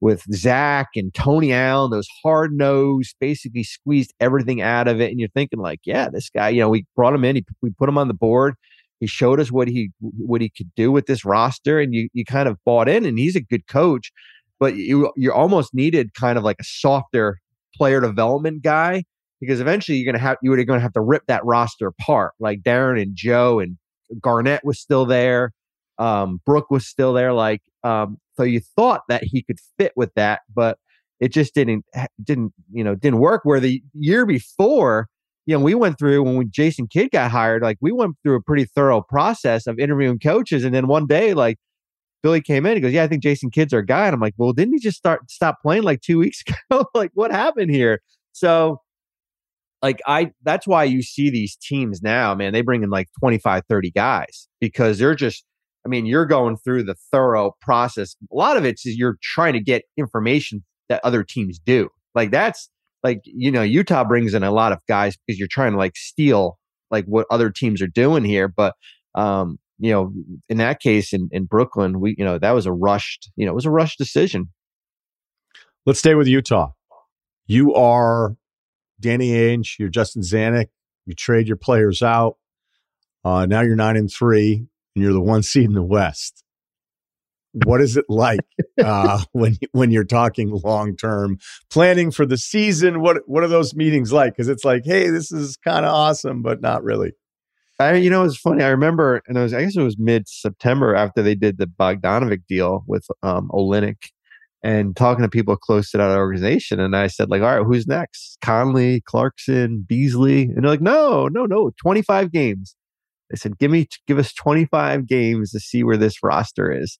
with Zach and Tony Allen, those hard nosed, basically squeezed everything out of it. And you're thinking like, yeah, this guy, you know, we brought him in, he, we put him on the board. He showed us what he what he could do with this roster, and you you kind of bought in. And he's a good coach, but you you almost needed kind of like a softer player development guy because eventually you're gonna have you are gonna have to rip that roster apart. Like Darren and Joe and Garnett was still there, um, Brook was still there. Like um, so you thought that he could fit with that, but it just didn't didn't you know didn't work. Where the year before, you know, we went through when Jason Kidd got hired, like we went through a pretty thorough process of interviewing coaches, and then one day, like Billy came in, he goes, "Yeah, I think Jason Kidd's our guy," and I'm like, "Well, didn't he just start stop playing like two weeks ago? like, what happened here?" So like I that's why you see these teams now, man, they bring in like 25, 30 guys because they're just I mean, you're going through the thorough process. A lot of it's you're trying to get information that other teams do. Like that's like, you know, Utah brings in a lot of guys because you're trying to like steal like what other teams are doing here. But um, you know, in that case in, in Brooklyn, we, you know, that was a rushed, you know, it was a rushed decision. Let's stay with Utah. You are Danny Ainge, you're Justin Zanik, you trade your players out. Uh, now you're nine and three and you're the one seed in the West. What is it like uh, when when you're talking long term planning for the season? What what are those meetings like? Because it's like, hey, this is kind of awesome, but not really. I, you know, it's funny. I remember, and it was, I guess it was mid September after they did the Bogdanovic deal with um, Olynyk, and talking to people close to that organization. And I said, like, all right, who's next? Conley, Clarkson, Beasley, and they're like, no, no, no, twenty five games. They said, "Give me, give us 25 games to see where this roster is."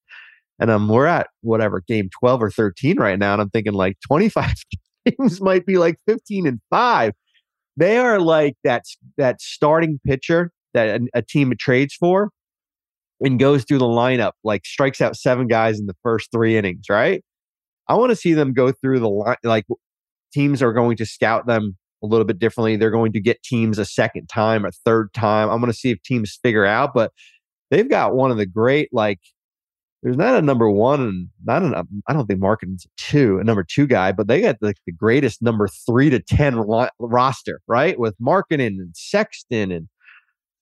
And um, we're at whatever game 12 or 13 right now, and I'm thinking like 25 games might be like 15 and five. They are like that that starting pitcher that a, a team trades for and goes through the lineup, like strikes out seven guys in the first three innings, right? I want to see them go through the line. Like teams are going to scout them a little bit differently. They're going to get teams a second time, a third time. I'm going to see if teams figure out, but they've got one of the great, like, there's not a number one and not an, I don't think Markkanen's a two, a number two guy, but they got the, the greatest number three to 10 ro- roster, right? With Markkanen and Sexton and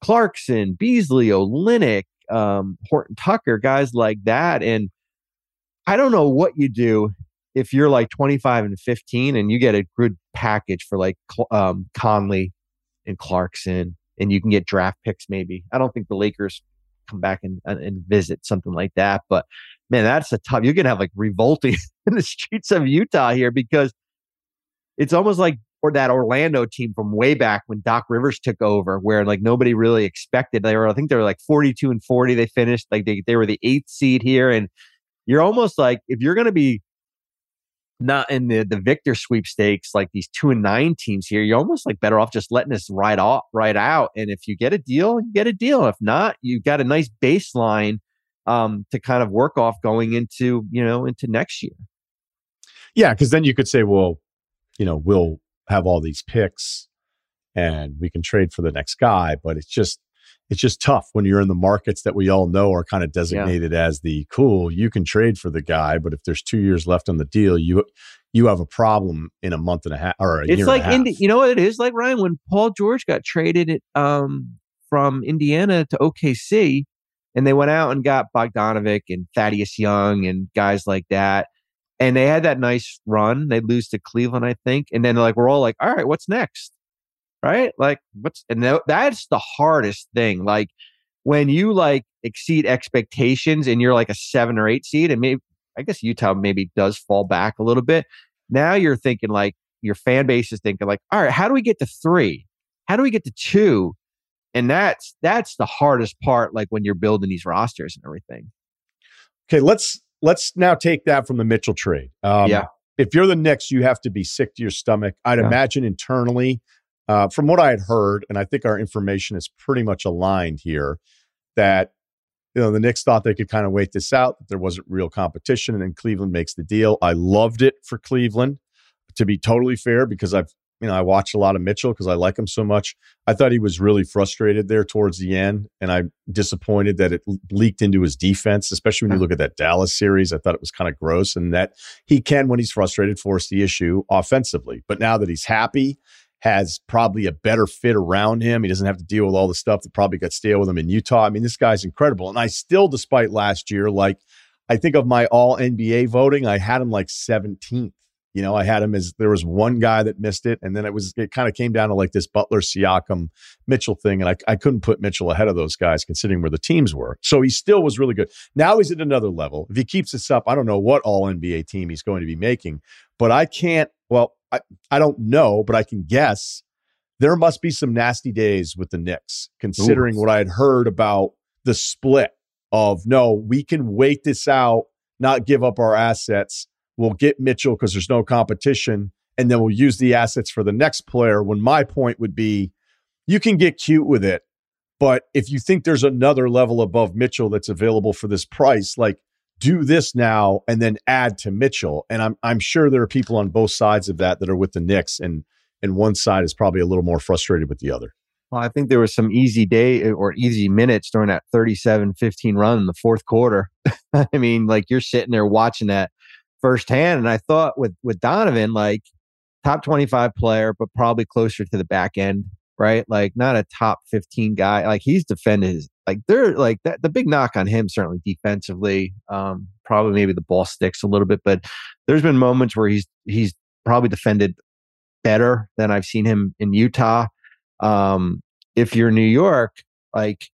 Clarkson, Beasley, Olynyk, um, Horton Tucker, guys like that. And I don't know what you do if you're like 25 and 15 and you get a good package for like um, Conley and Clarkson, and you can get draft picks maybe. I don't think the Lakers come back and, and visit something like that, but man, that's a tough. You're gonna have like revolting in the streets of Utah here because it's almost like or that Orlando team from way back when Doc Rivers took over, where like nobody really expected. They were, I think they were like 42 and 40. They finished like they, they were the eighth seed here. And you're almost like, if you're going to be not in the, the Victor sweepstakes, like these two and nine teams here, you're almost like better off just letting this ride off, right out. And if you get a deal, you get a deal. If not, you've got a nice baseline um, to kind of work off going into, you know, into next year. Yeah. Cause then you could say, well, you know, we'll have all these picks and we can trade for the next guy. But it's just, it's just tough when you're in the markets that we all know are kind of designated yeah. as the cool. You can trade for the guy, but if there's two years left on the deal, you you have a problem in a month and a half or a year it's like Indi- you know what it is like Ryen when Paul George got traded um, from Indiana to OKC, and they went out and got Bogdanovic and Thaddeus Young and guys like that and they had that nice run. They lose to Cleveland, I think, and then like we're all like, all right, what's next? Right? Like what's and that's the hardest thing. Like when you like exceed expectations and you're like a seven or eight seed, and maybe I guess Utah maybe does fall back a little bit. Now you're thinking like your fan base is thinking like, all right, how do we get to three? How do we get to two? And that's that's the hardest part, like when you're building these rosters and everything. Okay, let's let's now take that from the Mitchell trade. Um, yeah. If you're the Knicks, you have to be sick to your stomach. I'd yeah. imagine internally, uh, from what I had heard, and I think our information is pretty much aligned here, that you know the Knicks thought they could kind of wait this out. There wasn't real competition, and then Cleveland makes the deal. I loved it for Cleveland. To be totally fair, because I've you know, I watched a lot of Mitchell because I like him so much. I thought he was really frustrated there towards the end, and I'm disappointed that it leaked into his defense, especially when you look at that Dallas series. I thought it was kind of gross, and that he can, when he's frustrated, force the issue offensively. But now that he's happy, has probably a better fit around him. He doesn't have to deal with all the stuff that probably got stale with him in Utah. I mean, this guy's incredible. And I still, despite last year, like I think of my all NBA voting, I had him like 17th. You know, I had him as there was one guy that missed it, and then it was it kind of came down to like this Butler, Siakam, Mitchell thing, and I, I couldn't put Mitchell ahead of those guys considering where the teams were. So he still was really good. Now he's at another level. If he keeps this up, I don't know what all NBA team he's going to be making, but I can't. Well, I I don't know, but I can guess there must be some nasty days with the Knicks, considering Ooh. what I had heard about the split of no, we can wait this out, not give up our assets we'll get Mitchell because there's no competition, and then we'll use the assets for the next player. When my point would be, you can get cute with it, but if you think there's another level above Mitchell that's available for this price, like do this now and then add to Mitchell. And I'm I'm sure there are people on both sides of that that are with the Knicks, and and one side is probably a little more frustrated with the other. Well, I think there was some easy day or easy minutes during that 37 15 run in the fourth quarter. I mean, like you're sitting there watching that firsthand. And I thought with with Donovan, like top 25 player, but probably closer to the back end, right? Like not a top 15 guy. Like he's defended his like they're like that the big knock on him certainly defensively. Um, probably maybe the ball sticks a little bit, but there's been moments where he's he's probably defended better than I've seen him in Utah. Um, if you're New York, like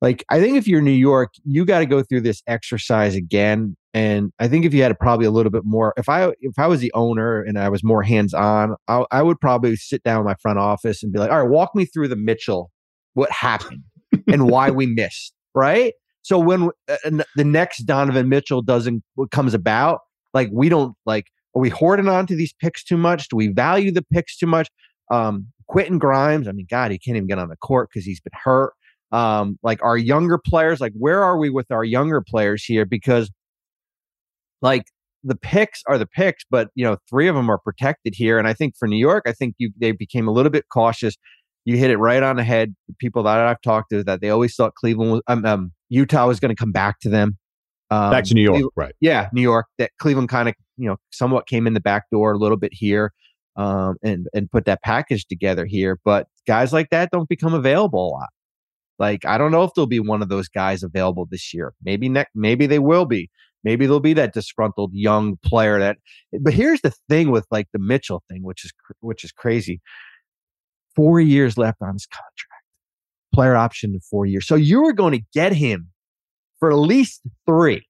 like I think if you're New York, you got to go through this exercise again and I think if you had probably a little bit more, if I if I was the owner and I was more hands on, I, I, would probably sit down in my front office and be like, all right, walk me through the Mitchell, what happened and why we missed, right? So when uh, the next Donovan Mitchell doesn't comes about, like we don't like, are we hoarding onto these picks too much? Do we value the picks too much? Um, Quentin Grimes, I mean, God, he can't even get on the court because he's been hurt. Um, like our younger players, like where are we with our younger players here? Because like the picks are the picks, but you know, three of them are protected here. And I think for New York, I think you they became a little bit cautious. You hit it right on the head. The people that I've talked to that they always thought Cleveland was um, um Utah was going to come back to them. Um, back to New York, Cleveland, right? Yeah, New York. That Cleveland kind of you know somewhat came in the back door a little bit here, um, and and put that package together here. But guys like that don't become available a lot. Like I don't know if there'll be one of those guys available this year. Maybe next. Maybe they will be. Maybe there'll be that disgruntled young player that. But here's the thing with like the Mitchell thing, which is which is crazy. Four years left on his contract, player option in four years. So you are going to get him for at least three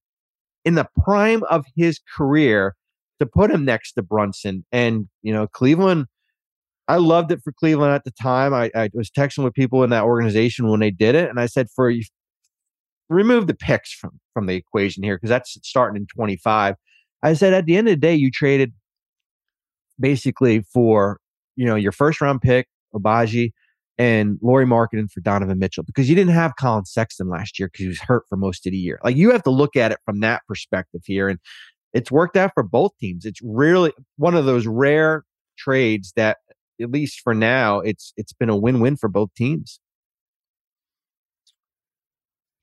in the prime of his career to put him next to Brunson. And you know, Cleveland I loved it for Cleveland at the time. I, I was texting with people in that organization when they did it, and I said, for you, remove the picks from from the equation here because that's starting in 25. I said at the end of the day, you traded basically for you know your first round pick, Agbaji, and Lauri Markkanen for Donovan Mitchell because you didn't have Collin Sexton last year because he was hurt for most of the year. Like you have to look at it from that perspective here, and it's worked out for both teams. It's really one of those rare trades that, at least for now, it's it's been a win win for both teams.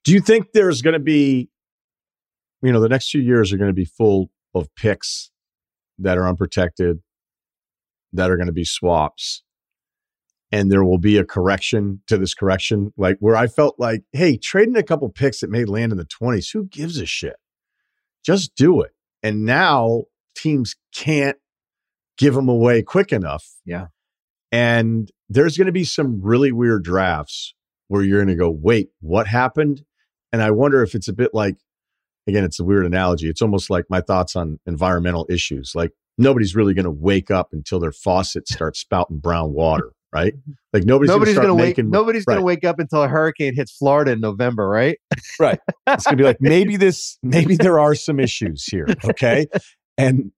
Do you think there's going to be, you know, the next few years are going to be full of picks that are unprotected, that are going to be swaps, and there will be a correction to this correction, like where I felt like, hey, trading a couple picks that may land in the 20s, who gives a shit? Just do it. And now teams can't give them away quick enough. Yeah. And there's going to be some really weird drafts where you're going to go, wait, what happened? And I wonder if it's a bit like, again, it's a weird analogy. It's almost like my thoughts on environmental issues. Like nobody's really going to wake up until their faucet starts spouting brown water, right? Like nobody's, nobody's going to wake nobody's right. going to wake up until a hurricane hits Florida in November, right? right. It's going to be like maybe this, maybe there are some issues here, okay? And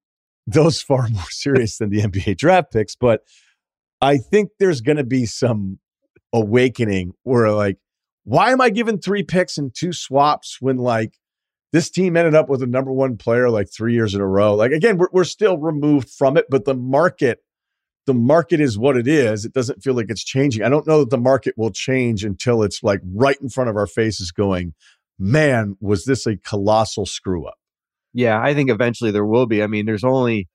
those far more serious than the NBA draft picks, but I think there's going to be some awakening where like why am I giving three picks and two swaps when like this team ended up with a number one player like three years in a row? Like again, we're, we're still removed from it, but the market, the market is what it is. It doesn't feel like it's changing. I don't know that the market will change until it's like right in front of our faces going, man, was this a colossal screw up? Yeah, I think eventually there will be. I mean, there's only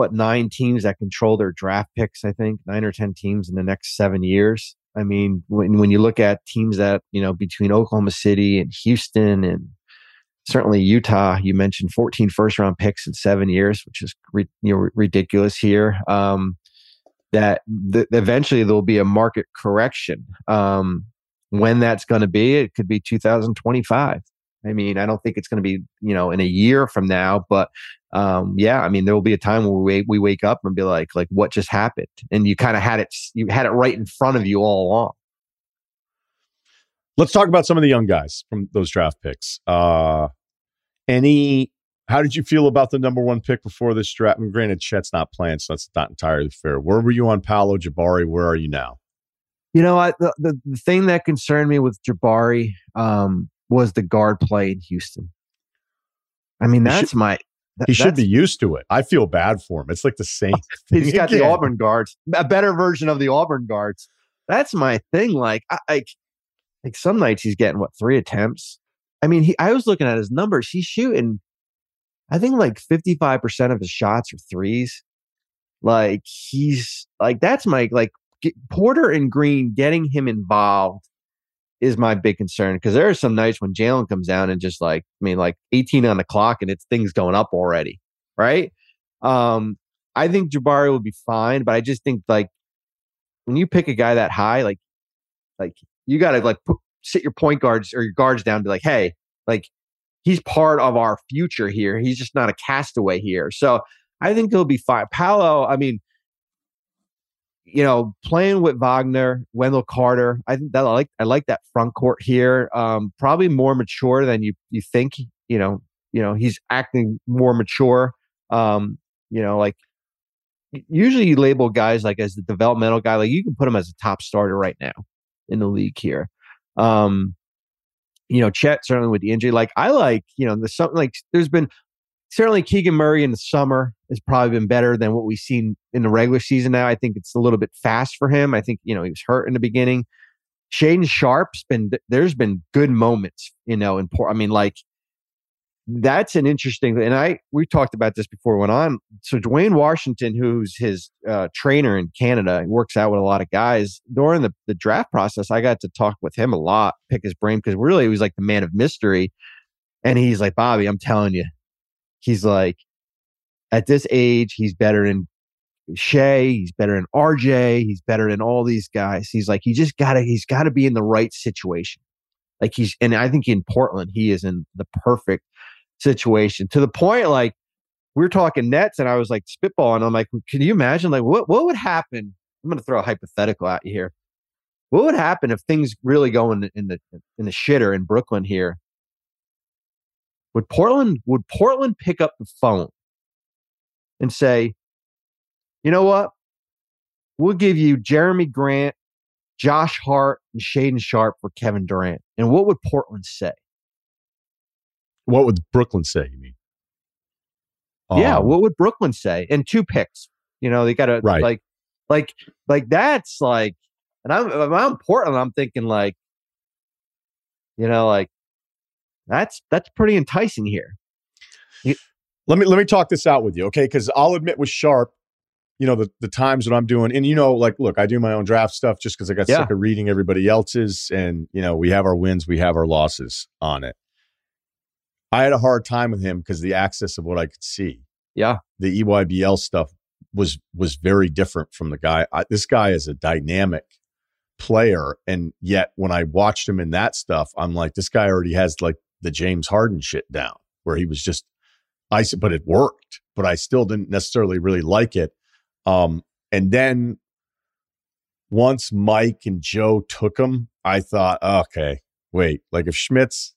what nine teams that control their draft picks, I think, nine or 10 teams in the next seven years. I mean, when when you look at teams that you know between Oklahoma City and Houston and certainly Utah, you mentioned 14 first round picks in seven years, which is you know ridiculous here. Um, that th- eventually there'll be a market correction. Um, when that's going to be, it could be 2025. I mean, I don't think it's going to be you know in a year from now, but um, yeah, I mean, there will be a time where we we wake up and be like, like what just happened, and you kind of had it, you had it right in front of you all along. Let's talk about some of the young guys from those draft picks. Uh, any, how did you feel about the number one pick before this draft? I mean, granted, Chet's not playing, so that's not entirely fair. Where were you on Paolo Jabari? Where are you now? You know, I, the, the, the thing that concerned me with Jabari um, was the guard play in Houston. I mean, that's my he should be used to it. I feel bad for him. It's like the same. He's got again. the Auburn guards, a better version of the Auburn guards. That's my thing. Like, I, like, like some nights he's getting what three attempts. I mean, he. I was looking at his numbers. He's shooting. I think like fifty five percent of his shots are threes. Like he's like that's my like Porter and Green getting him involved is my big concern because there are some nights when Jalen comes down and just like, I mean, like 18 on the clock and it's things going up already. Right. Um, I think Jabari will be fine, but I just think like when you pick a guy that high, like, like you got to like put, sit your point guards or your guards down, and be like, hey, like he's part of our future here. He's just not a castaway here. So I think he'll be fine. Paolo, I mean, you know, playing with Wagner, Wendell Carter, I think that I like I like that front court here. Um, probably more mature than you you think. You know, you know, he's acting more mature. Um, you know, like usually you label guys like as the developmental guy, like you can put him as a top starter right now in the league here. Um, you know, Chet certainly with the injury, like I like, you know, there's something like there's been certainly Keegan Murray in the summer has probably been better than what we've seen in the regular season now. I think it's a little bit fast for him. I think, you know, he was hurt in the beginning. Shaedon Sharpe's been, there's been good moments, you know, in I mean, like, that's an interesting, and I, we talked about this before went on. So Dwayne Washington, who's his uh, trainer in Canada, works out with a lot of guys. During the, the draft process, I got to talk with him a lot, pick his brain, because really he was like the man of mystery. And he's like, Bobby, I'm telling you, he's like, at this age, he's better in Shai, he's better in RJ, he's better than all these guys. He's like, he just gotta, he's gotta be in the right situation. Like he's, and I think in Portland, he is in the perfect situation to the point like we were talking nets and I was like spitballing. I'm like, can you imagine like what what would happen? I'm gonna throw a hypothetical at you here. What would happen if things really go in the in the in the shitter in Brooklyn here? Would Portland would Portland pick up the phone and say, you know what? We'll give you Jerami Grant, Josh Hart, and Shaedon Sharpe for Kevin Durant. And what would Portland say? What would Brooklyn say? You mean? yeah, um, what would Brooklyn say? And two picks. You know, they got to right. like, like, like that's like, and I'm, I'm Portland. I'm thinking like, you know, like that's that's pretty enticing here. You, let me let me talk this out with you, okay? Because I'll admit with Sharpe, you know, the the times that I'm doing, and you know, like, look, I do my own draft stuff just because I got yeah. sick of reading everybody else's, and you know, we have our wins, we have our losses on it. I had a hard time with him because the access of what I could see. Yeah, the EYBL stuff was was very different from the guy. I, this guy is a dynamic player, and yet when I watched him in that stuff, I'm like, this guy already has like the James Harden shit down, where he was just I said, but it worked, but I still didn't necessarily really like it. Um, and then once Mike and Joe took him, I thought, okay, wait, like if Schmitz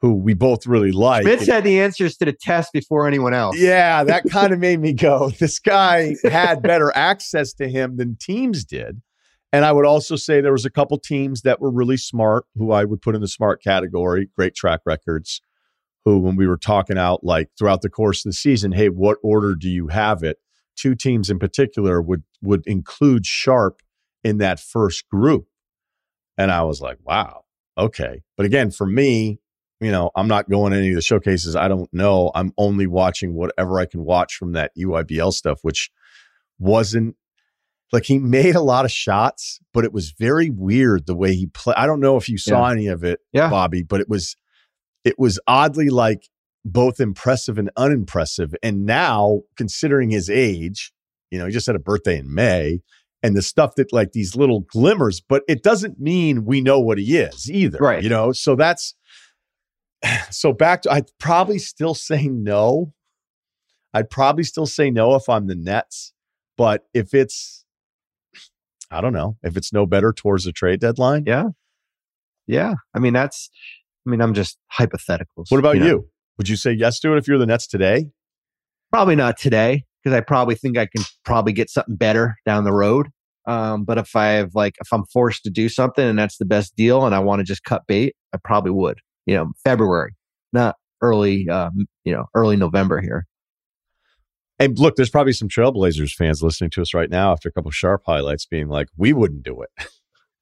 who we both really like. Schmitz had the answers to the test before anyone else. Yeah, that kind of made me go, this guy had better access to him than teams did. And I would also say there was a couple teams that were really smart, who I would put in the smart category, great track records, who when we were talking out like throughout the course of the season, hey, what order do you have it? Two teams in particular would would include Sharpe in that first group. And I was like, wow, okay. But again, for me, you know, I'm not going any of the showcases. I don't know. I'm only watching whatever I can watch from that EYBL stuff, which wasn't like he made a lot of shots, but it was very weird the way he played. I don't know if you saw yeah. any of it, yeah. Bobby, but it was it was oddly like both impressive and unimpressive. And now, considering his age, you know, he just had a birthday in May, and the stuff that like these little glimmers, but it doesn't mean we know what he is either. Right. You know, so that's so back to I'd probably still say no. I'd probably still say no if I'm the Nets. But if it's I don't know, if it's no better towards the trade deadline. Yeah. Yeah. I mean, that's I mean, I'm just hypothetical. What about you, know? you? Would you say yes to it if you're the Nets today? Probably not today, because I probably think I can probably get something better down the road. Um, but if I have like if I'm forced to do something and that's the best deal and I want to just cut bait, I probably would you know, February, not early, um, you know, early November here. And look, there's probably some Trailblazers fans listening to us right now after a couple sharp highlights being like, we wouldn't do it.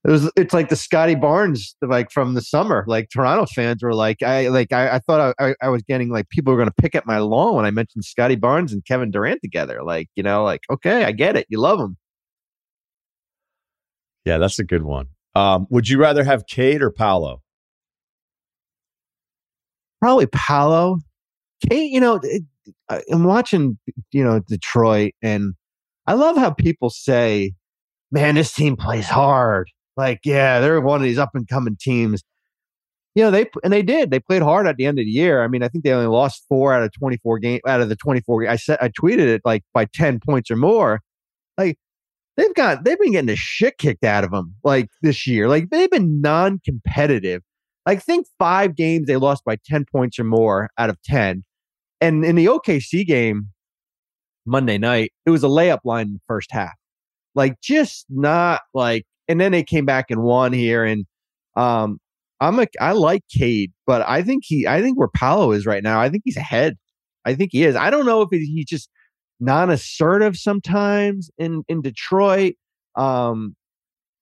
It was it's like the Scottie Barnes like from the summer. Like Toronto fans were like, I like I, I thought I, I was getting like people were gonna pick at my lawn when I mentioned Scottie Barnes and Kevin Durant together. Like, you know, like, okay, I get it. You love them. Yeah, that's a good one. Um, would you rather have Cade or Paolo? probably Paolo. Cade, you know, it, I'm watching, you know, Detroit, and I love how people say, "Man, this team plays hard." Like, yeah, they're one of these up and coming teams. You know, they and they did. They played hard at the end of the year. I mean, I think they only lost four out of 24 game out of the 24. I said I tweeted it like by 10 points or more. Like they've got they've been getting the shit kicked out of them like this year. Like they've been non-competitive I think five games they lost by 10 points or more out of 10. And in the OKC game Monday night, it was a layup line in the first half. Like just not like and then they came back and won here and um I'm a I like Cade, but I think he I think where Paolo is right now, I think he's ahead. I think he is. I don't know if he's just non-assertive sometimes in in Detroit. Um,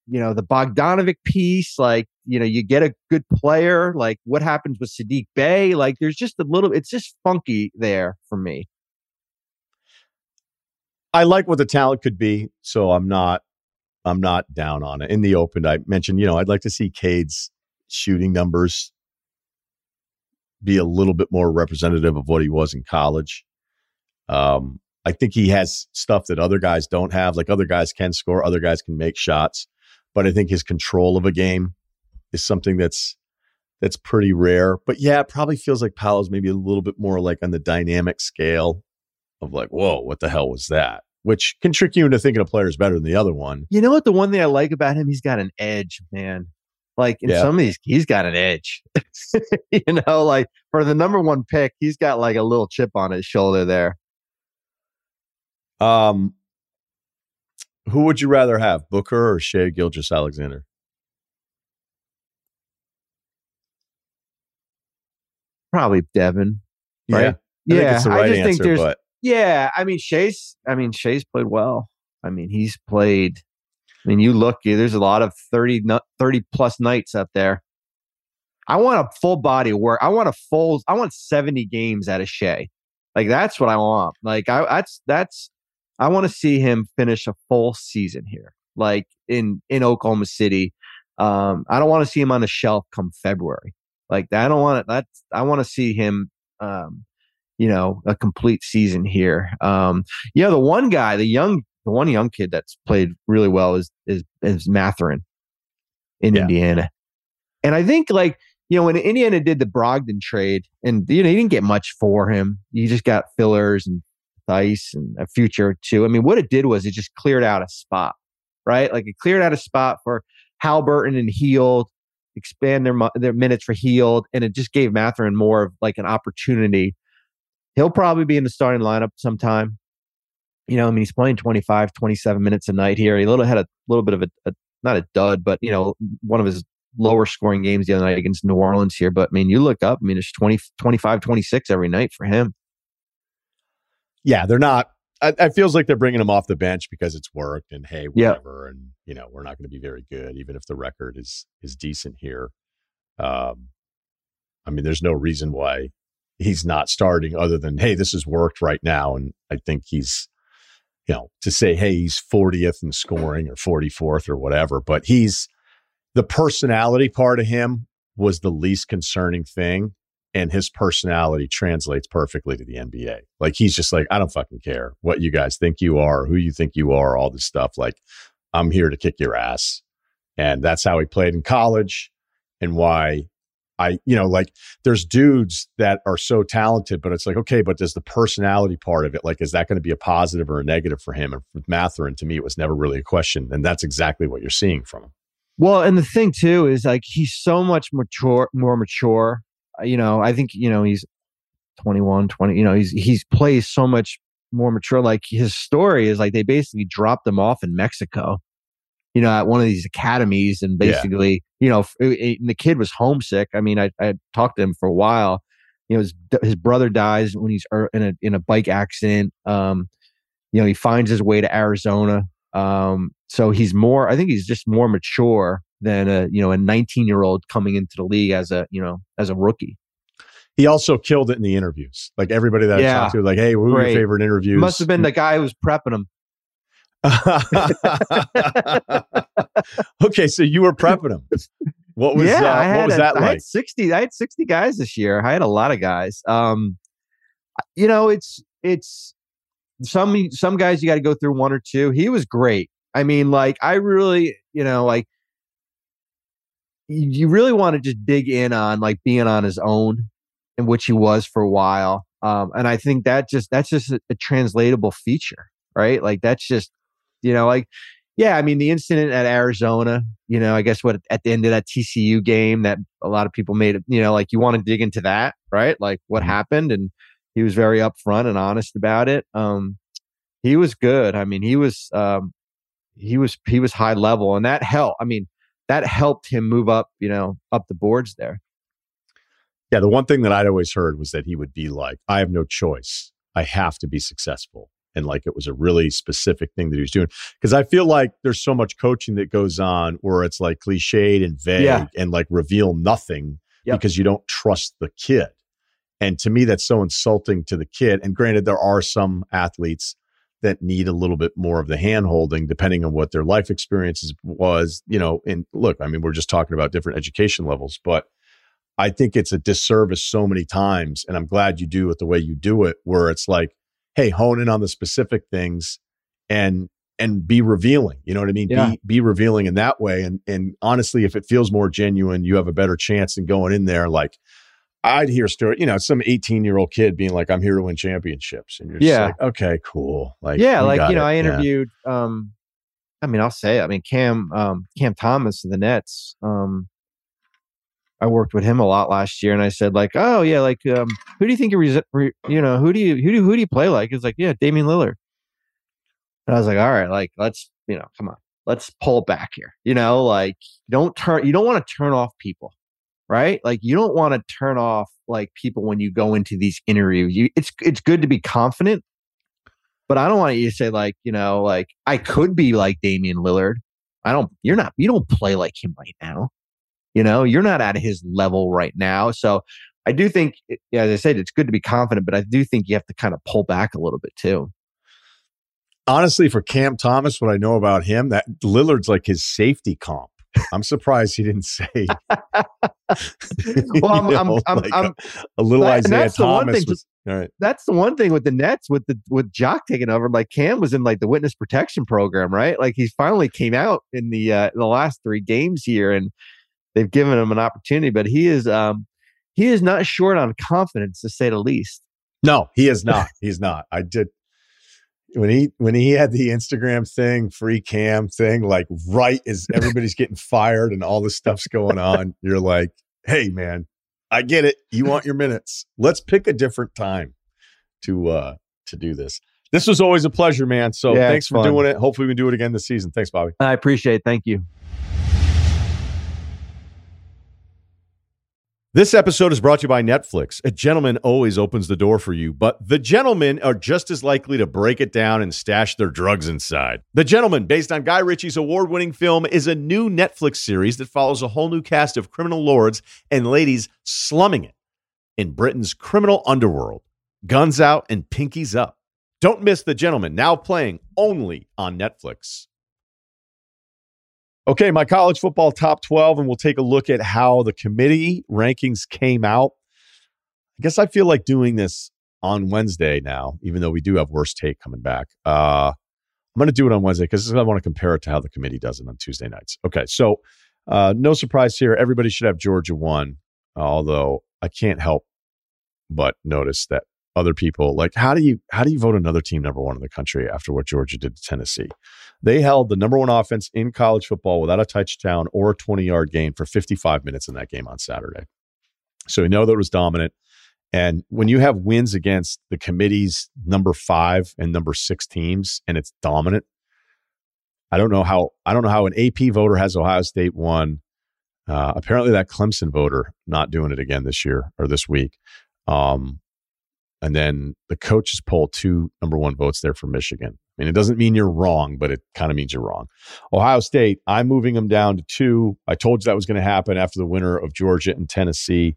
you know, the Bogdanovic piece, like, you know, you get a good player, like what happens with Sadiq Bey? Like there's just a little it's just funky there for me. I like what the talent could be, so I'm not I'm not down on it. In the open, I mentioned, you know, I'd like to see Cade's shooting numbers be a little bit more representative of what he was in college. Um, I think he has stuff that other guys don't have. Like other guys can score, other guys can make shots but I think his control of a game is something that's that's pretty rare. But yeah, it probably feels like Paolo's maybe a little bit more like on the dynamic scale of like, whoa, what the hell was that? Which can trick you into thinking a player is better than the other one. You know what? The one thing I like about him, he's got an edge, man. Like in Yeah. some of these, he's got an edge. you know, like for the number one pick, he's got like a little chip on his shoulder there. Um, who would you rather have, Booker or Shai Gilgeous Alexander? Probably Devin. Yeah, Right? I think Yeah, it's the I just answer, think there's but Yeah, I mean Shai's. I mean Shai's played well. I mean he's played. I mean you look. There's a lot of 30, 30 plus nights up there. I want a full body work. I want a full. I want seventy games out of Shai. Like that's what I want. Like I that's that's. I want to see him finish a full season here, like in in Oklahoma City. Um, I don't want to see him on the shelf come February. Like I don't want to. That's I want to see him. Um, you know, a complete season here. Um, you know, the one guy, the young, the one young kid that's played really well is is is Mathurin in Yeah. Indiana, and I think like you know when Indiana did the Brogdon trade, and you know he didn't get much for him. You just got fillers and ice and a future too. I mean, what it did was it just cleared out a spot, right? Like it cleared out a spot for Haliburton and Hield, expand their their minutes for Hield, and it just gave Mathurin more of like an opportunity he'll probably be in the starting lineup sometime. You know, I mean, he's playing 25, 27 minutes a night here. He little had a little bit of a, a not a dud, but you know, one of his lower scoring games the other night against New Orleans here. But I mean, you look up, I mean, it's 20, 25, 26 every night for him. Yeah, they're not. I, it feels like they're bringing him off the bench because it's worked, and hey, Yeah. whatever, and you know we're not going to be very good, even if the record is is decent here. Um, I mean, there's no reason why he's not starting, other than hey, this has worked right now, and I think he's, you know, to say hey, he's 40th in scoring or 44th or whatever, but he's the personality part of him was the least concerning thing and his personality translates perfectly to the NBA. Like he's just like, I don't fucking care what you guys think you are, who you think you are, all this stuff. Like I'm here to kick your ass. And that's how he played in college and why I, you know, like there's dudes that are so talented, but it's like, okay, but does the personality part of it, like, is that going to be a positive or a negative for him? And with Mathurin, to me, it was never really a question. And that's exactly what you're seeing from him. Well, and the thing too is like he's so much mature, more mature. Uh, You know, I think, you know, he's 21, 20, you know, he's, he's plays so much more mature. Like his story is like they basically dropped him off in Mexico, you know, at one of these academies and Yeah. basically, you know, it- it- the kid was homesick. I mean, I, I talked to him for a while. You know, his, his brother dies when he's er- in a, in a bike accident. Um, you know, he finds his way to Arizona. Um, so he's more, I think he's just more mature than a, you know, a 19 year old coming into the league as a, you know, as a rookie. He also killed it in the interviews. Like everybody that I talked to, like, hey, who are your favorite interviews? Must have been the guy who was prepping him. okay, so you were prepping him. What was yeah, uh, I what was a- that I like? had 60, I had 60 guys this year. I had a lot of guys. Um, you know, it's, it's some, some guys you got to go through one or two. He was great. I mean, like, I really, you know, like, you really want to just dig in on like being on his own in which he was for a while um and i think that just that's just a, a translatable feature right? Like that's just you know like yeah i mean the incident at arizona you know i guess what at the end of that tcu game that a lot of people made it you know like you want to dig into that right? Like what happened and he was very upfront and honest about it um he was good. I mean he was um he was he was high level and that helped i mean that helped him move up, you know, up the boards there. Yeah, the one thing that I'd always heard was that he would be like, I have no choice. I have to be successful. And like it was a really specific thing that he was doing. Because I feel like there's so much coaching that goes on where it's like cliched and vague Yeah. and like reveal nothing Yep. because you don't trust the kid. And to me, that's so insulting to the kid. And granted, there are some athletes that need a little bit more of the hand holding depending on what their life experiences was, you know, and look, I mean, we're just talking about different education levels, but I think it's a disservice so many times. And I'm glad you do it the way you do it, where it's like, hey, hone in on the specific things and and be revealing. You know what I mean? Yeah. Be be revealing in that way. And and honestly, if it feels more genuine, you have a better chance than going in there like, I'd hear story, you know, some 18 year old kid being like, I'm here to win championships. And you're just Yeah. like, okay, cool. Like, yeah, we like you know, it. I Yeah. interviewed. Um, I mean, I'll say, it. I mean, Cam, um, Cam Thomas of the Nets. Um, I worked with him a lot last year, and I said, like, oh yeah, like, um, who do you think you, resi- re- you know, who do you, who do, who do you play like? It's like, yeah, Damian Lillard. And I was like, all right, like, let's, you know, come on, let's pull back here. You know, like, don't turn, you don't want to turn off people, right? Like, you don't want to turn off like people when you go into these interviews. You, it's, it's good to be confident but I don't want you to say like, you know, like I could be like Damian Lillard. I don't you're not you don't play like him right now. You know, you're not at his level right now. So I do think eh, yeah, as I said, it's good to be confident, but I do think you have to kind of pull back a little bit too. Honestly, for Cam Thomas, what I know about him, that Lillard's like his safety comp. I'm surprised he didn't say. Well, I'm- you I'm- know, I'm- like I'm- a, a little That- Isaiah that's the one Thomas thing was all right. That's the one thing with the Nets with the with Jacque taking over. Like Cam was in like the witness protection program, right? Like he finally came out in the uh the last three games here and they've given him an opportunity, but he is um he is not short on confidence to say the least. No, he is not. He's not. I did when he when he had the Instagram thing, free cam thing, like right as everybody's getting fired and all this stuff's going on, you're like, hey man, I get it. You want your minutes. Let's pick a different time to uh to do this. This was always a pleasure, man. So Yeah, thanks for fun. doing it. Hopefully we can do it again this season. Thanks, Bobby. I appreciate it. Thank you. This episode is brought to you by Netflix. A gentleman always opens the door for you, but the gentlemen are just as likely to break it down and stash their drugs inside. The Gentlemen, based on Guy Ritchie's award winning film, is a new Netflix series that follows a whole new cast of criminal lords and ladies slumming it in Britain's criminal underworld. Guns out and pinkies up. Don't miss The Gentlemen, now playing only on Netflix. Okay, my college football top 12, and we'll take a look at how the committee rankings came out. I guess I feel like doing this on Wednesday now, even though we do have worst take coming back. Uh, I'm going to do it on Wednesday because I want to compare it to how the committee does it on Tuesday nights. Okay, so uh, no surprise here. Everybody should have Georgia one, although I can't help but notice that other people like how do you how do you vote another team number one in the country after what Georgia did to Tennessee? They held the number one offense in college football without a touchdown or a 20 yard gain for 55 minutes in that game on Saturday. So we know that it was dominant. And when you have wins against the committee's number five and number six teams and it's dominant, I don't know how I don't know how an AP voter has Ohio State won. Uh, apparently, that Clemson voter not doing it again this year or this week. Um, and then the coaches poll two number one votes there for Michigan. I mean, it doesn't mean you're wrong, but it kind of means you're wrong. Ohio State, I'm moving them down to two. I told you that was going to happen after the winner of Georgia and Tennessee.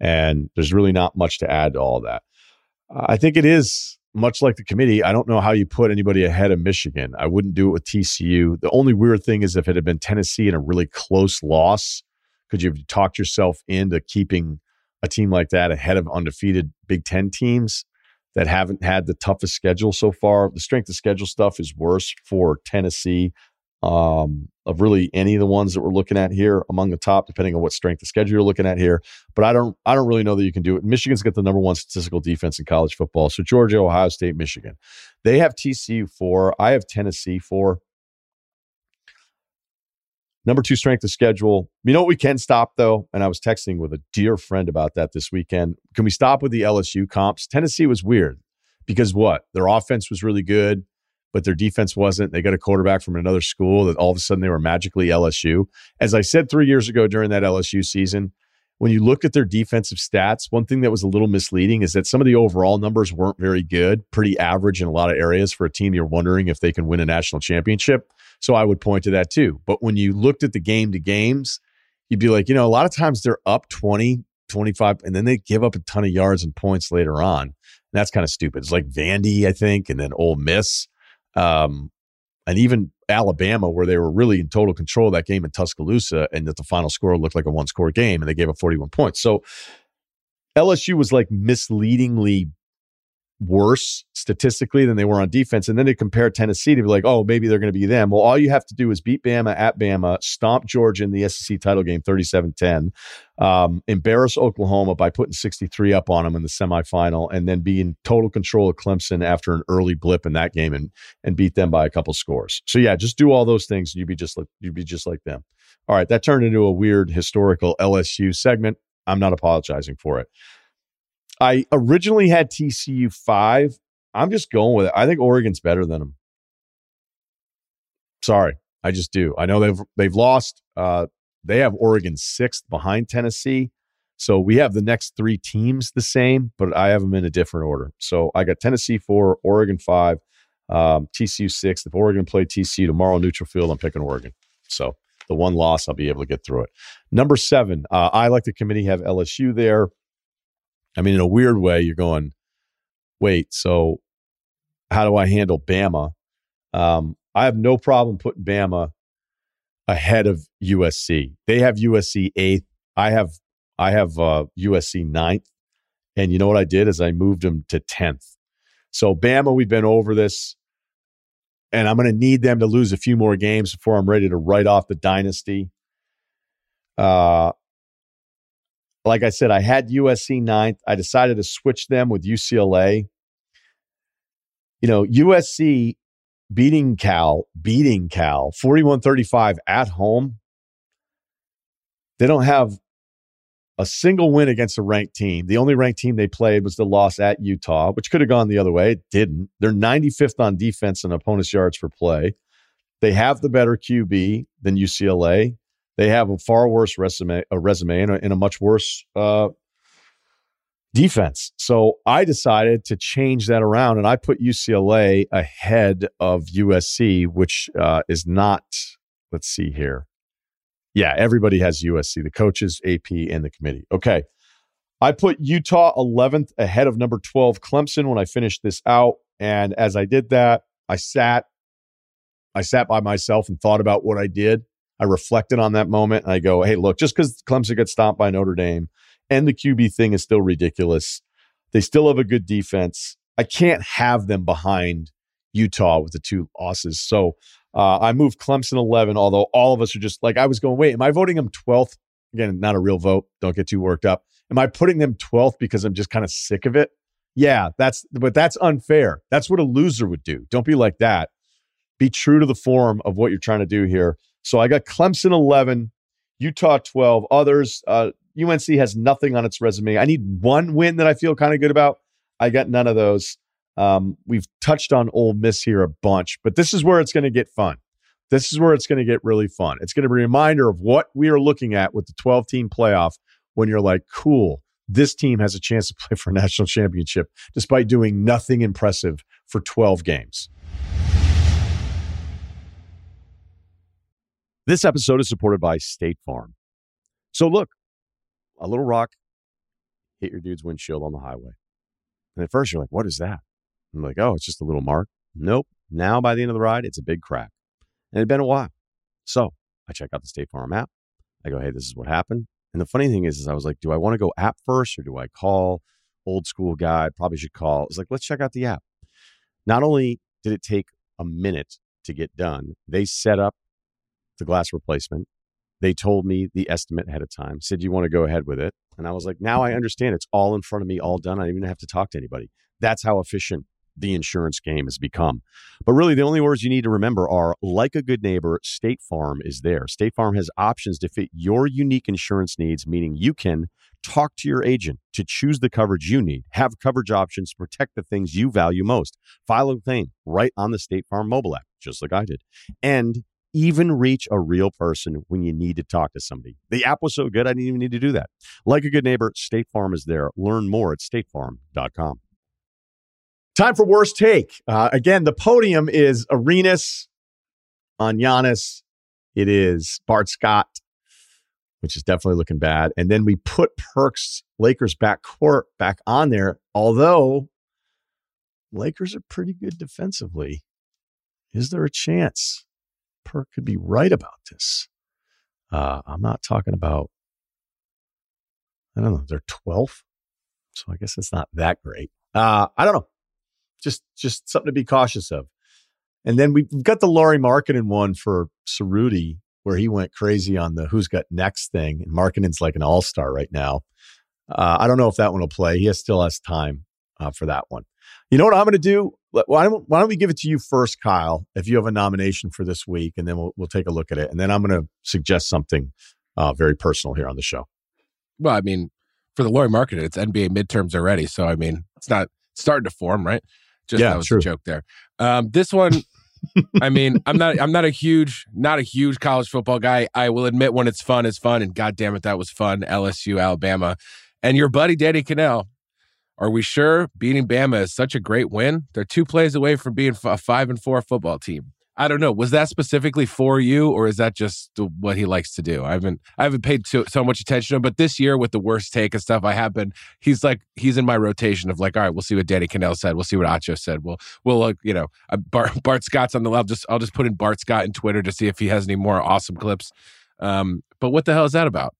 And there's really not much to add to all that. I think it is much like the committee. I don't know how you put anybody ahead of Michigan. I wouldn't do it with TCU. The only weird thing is if it had been Tennessee in a really close loss, could you have talked yourself into keeping a team like that ahead of undefeated Big Ten teams that haven't had the toughest schedule so far? The strength of schedule stuff is worse for Tennessee um, of really any of the ones that we're looking at here among the top, depending on what strength of schedule you're looking at here. But I don't, I don't really know that you can do it. Michigan's got the number one statistical defense in college football. So Georgia, Ohio State, Michigan, they have TCU four. I have Tennessee four. Number two strength of schedule. You know what we can stop though? And I was texting with a dear friend about that this weekend. Can we stop with the LSU comps? Tennessee was weird because what? Their offense was really good, but their defense wasn't. They got a quarterback from another school that all of a sudden they were magically LSU. As I said three years ago during that LSU season, when you look at their defensive stats, one thing that was a little misleading is that some of the overall numbers weren't very good, pretty average in a lot of areas for a team you're wondering if they can win a national championship. So I would point to that too. But when you looked at the game to games, you'd be like, you know, a lot of times they're up 20, 25, and then they give up a ton of yards and points later on. And that's kind of stupid. It's like Vandy, I think, and then Ole Miss. Um, and even Alabama, where they were really in total control of that game in Tuscaloosa, and that the final score looked like a one score game, and they gave up 41 points. So LSU was like misleadingly worse statistically than they were on defense. And then they compare Tennessee to be like, oh, maybe they're going to be them. Well, all you have to do is beat Bama at Bama, stomp Georgia in the SEC title game 37 10, um, embarrass Oklahoma by putting 63 up on them in the semifinal, and then be in total control of Clemson after an early blip in that game and, and beat them by a couple scores. So, yeah, just do all those things and you'd be just like, you'd be just like them. All right, that turned into a weird historical LSU segment. I'm not apologizing for it. I originally had TCU five. I'm just going with it. I think Oregon's better than them. Sorry, I just do. I know they've they've lost. Uh, they have Oregon sixth behind Tennessee. So we have the next three teams the same, but I have them in a different order. So I got Tennessee four, Oregon five, um, TCU six. If Oregon play TCU tomorrow, neutral field, I'm picking Oregon. So the one loss, I'll be able to get through it. Number seven, uh, I like the committee have LSU there. I mean, in a weird way, you're going, wait, so how do I handle Bama? Um, I have no problem putting Bama ahead of USC. They have USC eighth. I have I have uh, USC ninth. And you know what I did is I moved them to tenth. So Bama, we've been over this, and I'm going to need them to lose a few more games before I'm ready to write off the dynasty. Uh, like I said, I had USC ninth. I decided to switch them with UCLA. You know, USC beating Cal, beating Cal 41 35 at home. They don't have a single win against a ranked team. The only ranked team they played was the loss at Utah, which could have gone the other way. It didn't. They're 95th on defense and opponent's yards per play. They have the better QB than UCLA they have a far worse resume, a resume, and a, and a much worse uh, defense. So I decided to change that around, and I put UCLA ahead of USC, which uh, is not. Let's see here. Yeah, everybody has USC, the coaches, AP, and the committee. Okay. I put Utah 11th ahead of number 12 Clemson when I finished this out. And as I did that, I sat I sat by myself and thought about what I did. I reflected on that moment and I go, hey, look, just because Clemson gets stomped by Notre Dame and the QB thing is still ridiculous, they still have a good defense. I can't have them behind Utah with the two losses. So uh, I moved Clemson 11, although all of us are just like, I was going, wait, am I voting them 12th? Again, not a real vote. Don't get too worked up. Am I putting them 12th because I'm just kind of sick of it? Yeah, that's, but that's unfair. That's what a loser would do. Don't be like that. Be true to the form of what you're trying to do here. So I got Clemson 11, Utah 12. Others, uh, UNC has nothing on its resume. I need one win that I feel kind of good about. I got none of those. Um, we've touched on Ole Miss here a bunch, but this is where it's going to get fun. This is where it's going to get really fun. It's going to be a reminder of what we are looking at with the 12 team playoff when you're like, cool, this team has a chance to play for a national championship despite doing nothing impressive for 12 games. This episode is supported by State Farm. So, look, a little rock hit your dude's windshield on the highway. And at first, you're like, what is that? I'm like, oh, it's just a little mark. Nope. Now, by the end of the ride, it's a big crack. And it had been a while. So, I check out the State Farm app. I go, hey, this is what happened. And the funny thing is, is I was like, do I want to go app first or do I call old school guy? Probably should call. It's like, let's check out the app. Not only did it take a minute to get done, they set up the glass replacement. They told me the estimate ahead of time, said, You want to go ahead with it? And I was like, Now I understand. It's all in front of me, all done. I don't even have to talk to anybody. That's how efficient the insurance game has become. But really, the only words you need to remember are like a good neighbor, State Farm is there. State Farm has options to fit your unique insurance needs, meaning you can talk to your agent to choose the coverage you need, have coverage options to protect the things you value most, file a claim right on the State Farm mobile app, just like I did. And even reach a real person when you need to talk to somebody. The app was so good, I didn't even need to do that. Like a good neighbor, State Farm is there. Learn more at statefarm.com. Time for worst take. Uh, again, the podium is Arenas on Giannis. It is Bart Scott, which is definitely looking bad. And then we put Perks Lakers back court back on there, although Lakers are pretty good defensively. Is there a chance? Perk could be right about this. Uh, I'm not talking about, I don't know, they're 12th. So I guess it's not that great. Uh, I don't know. just just something to be cautious of. And then we've got the Lauri Markkanen one for Cerruti, where he went crazy on the who's got next thing. And Markkanen's like an all star right now. Uh, I don't know if that one will play. He has, still has time uh, for that one. You know what I'm going to do? Why don't, why don't we give it to you first, Kyle, if you have a nomination for this week, and then we'll, we'll take a look at it. And then I'm going to suggest something uh, very personal here on the show. Well, I mean, for the Lauri market, it's NBA midterms already. So, I mean, it's not starting to form, right? Just yeah, that was true. a joke there. Um, this one, I mean, I'm not I'm not a huge not a huge college football guy. I will admit when it's fun, it's fun, and god damn it, that was fun. LSU, Alabama, and your buddy Danny Kanell. Are we sure beating Bama is such a great win? They're two plays away from being a five and four football team. I don't know. Was that specifically for you, or is that just what he likes to do? I haven't I haven't paid so, so much attention to him, but this year with the worst take and stuff, I have been. He's like he's in my rotation of like, all right, we'll see what Danny Kanell said. We'll see what Acho said. We'll we'll uh, you know uh, Bart, Bart Scott's on the left. Just I'll just put in Bart Scott in Twitter to see if he has any more awesome clips. Um, but what the hell is that about?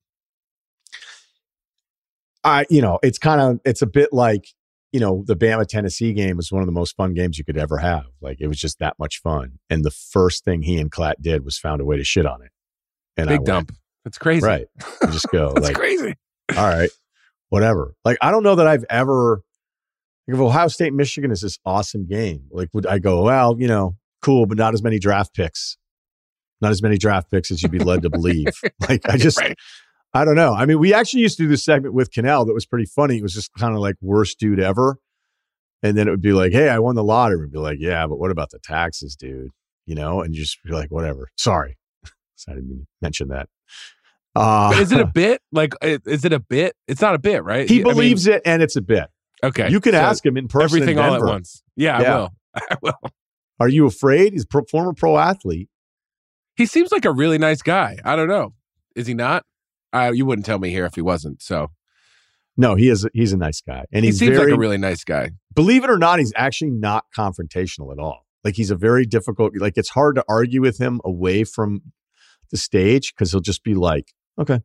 I you know it's kind of it's a bit like you know, the Bama Tennessee game was one of the most fun games you could ever have. Like it was just that much fun. And the first thing he and Klatt did was found a way to shit on it. And big I dump. That's crazy. Right. You just go That's like crazy. All right. Whatever. Like I don't know that I've ever like if Ohio State Michigan is this awesome game. Like would I go, well, you know, cool, but not as many draft picks. Not as many draft picks as you'd be led to believe. like I just right. I don't know. I mean, we actually used to do this segment with Kanell that was pretty funny. It was just kind of like worst dude ever. And then it would be like, hey, I won the lottery. We'd be like, yeah, but what about the taxes, dude? You know, and you just be like, whatever. Sorry. I didn't mention that. Uh, is it a bit? Like, is it a bit? It's not a bit, right? He believes mean, it and it's a bit. Okay. You can so ask him in person. Everything all at once. Yeah, yeah, I will. I will. Are you afraid? He's a former pro athlete. He seems like a really nice guy. I don't know. Is he not? Uh, you wouldn't tell me here if he wasn't. So, no, he is. He's a nice guy, and he seems very, like a really nice guy. Believe it or not, he's actually not confrontational at all. Like he's a very difficult. Like it's hard to argue with him away from the stage because he'll just be like, "Okay,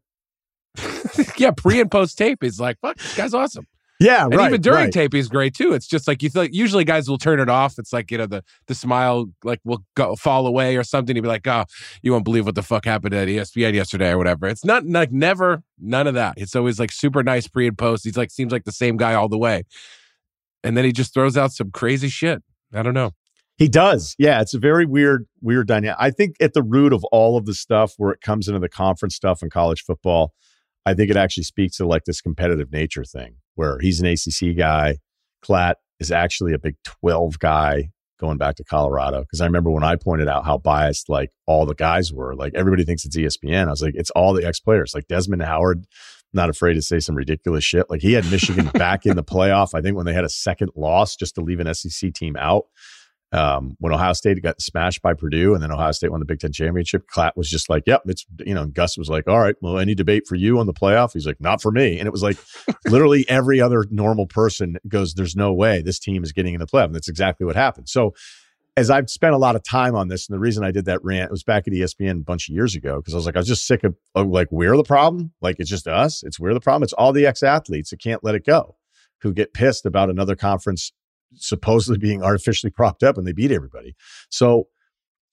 yeah." Pre and post tape, he's like, "Fuck, this guy's awesome." Yeah, and right, even during right. tape, he's great too. It's just like you feel like usually guys will turn it off. It's like you know the the smile like will go fall away or something. He'd be like, "Oh, you won't believe what the fuck happened at ESPN yesterday or whatever." It's not like never none of that. It's always like super nice pre and post. He's like seems like the same guy all the way, and then he just throws out some crazy shit. I don't know. He does. Yeah, it's a very weird, weird dynamic. I think at the root of all of the stuff where it comes into the conference stuff in college football, I think it actually speaks to like this competitive nature thing where he's an ACC guy. Klatt is actually a Big 12 guy going back to Colorado. Because I remember when I pointed out how biased like all the guys were, like everybody thinks it's ESPN. I was like, it's all the ex players, like Desmond Howard. Not afraid to say some ridiculous shit. Like he had Michigan back in the playoff. I think when they had a second loss just to leave an SEC team out um, when Ohio State got smashed by Purdue and then Ohio State won the Big Ten championship, Klatt was just like, yep, it's, you know, Gus was like, all right, well, any debate for you on the playoff? He's like, not for me. And it was like literally every other normal person goes, there's no way this team is getting in the playoff. And that's exactly what happened. So as I've spent a lot of time on this, and the reason I did that rant, it was back at ESPN a bunch of years ago because I was like, I was just sick of, of like, we're the problem. Like, it's just us. It's we're the problem. It's all the ex athletes that can't let it go who get pissed about another conference supposedly being artificially propped up and they beat everybody. So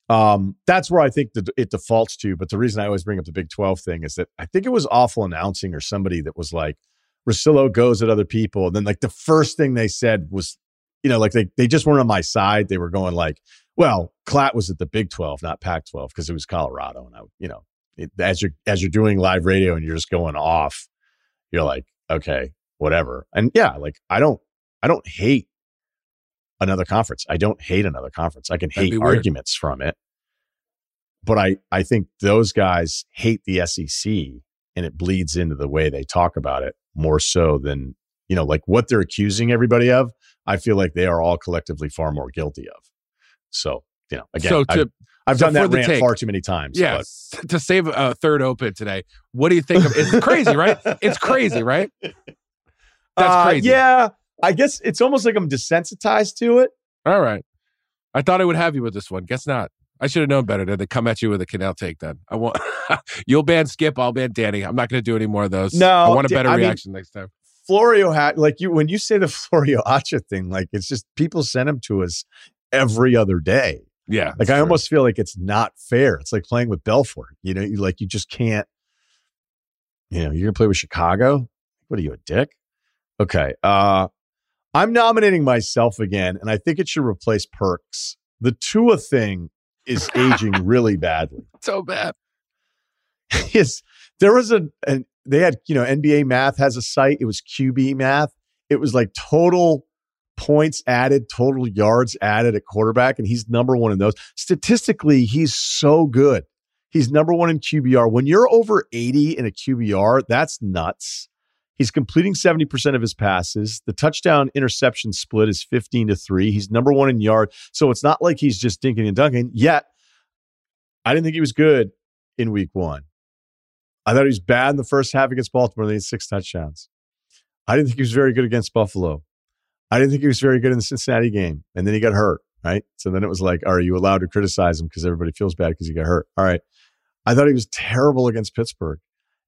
um, that's where I think that it defaults to. But the reason I always bring up the Big 12 thing is that I think it was awful announcing or somebody that was like, Russillo goes at other people. And then like the first thing they said was, you know, like they, they just weren't on my side. They were going like, well, Klatt was at the Big 12, not Pac 12, because it was Colorado. And I, you know, it, as you're, as you're doing live radio and you're just going off, you're like, okay, whatever. And yeah, like I don't, I don't hate another conference. I don't hate another conference. I can hate arguments from it. But I, I think those guys hate the SEC and it bleeds into the way they talk about it more so than, you know, like what they're accusing everybody of. I feel like they are all collectively far more guilty of. So, you know, again, so to, I've, I've so done that rant take, far too many times. Yes. But. To save a third open today, what do you think of it's crazy, right? It's crazy, right? That's uh, crazy. yeah. I guess it's almost like I'm desensitized to it. All right. I thought I would have you with this one. Guess not. I should have known better than to come at you with a Kanell take then. I want you'll ban Skip, I'll ban Danny. I'm not going to do any more of those. No, I want a better I reaction mean, next time. Florio hat, like you, when you say the Florio Acho thing, like it's just people send them to us every other day. Yeah. Like I true. almost feel like it's not fair. It's like playing with Belfort. You know, you like you just can't, you know, you're gonna play with Chicago. What are you, a dick? Okay. Uh I'm nominating myself again, and I think it should replace Perks. The Tua thing is aging really badly. So bad. yes. There was a and they had, you know, NBA math has a site. It was QB math. It was like total points added, total yards added at quarterback, and he's number one in those. Statistically, he's so good. He's number one in QBR. When you're over 80 in a QBR, that's nuts. He's completing 70% of his passes. The touchdown interception split is 15 to 3. He's number one in yard. So it's not like he's just dinking and dunking. Yet, I didn't think he was good in week one. I thought he was bad in the first half against Baltimore. They had six touchdowns. I didn't think he was very good against Buffalo. I didn't think he was very good in the Cincinnati game. And then he got hurt, right? So then it was like, are you allowed to criticize him because everybody feels bad because he got hurt? All right. I thought he was terrible against Pittsburgh.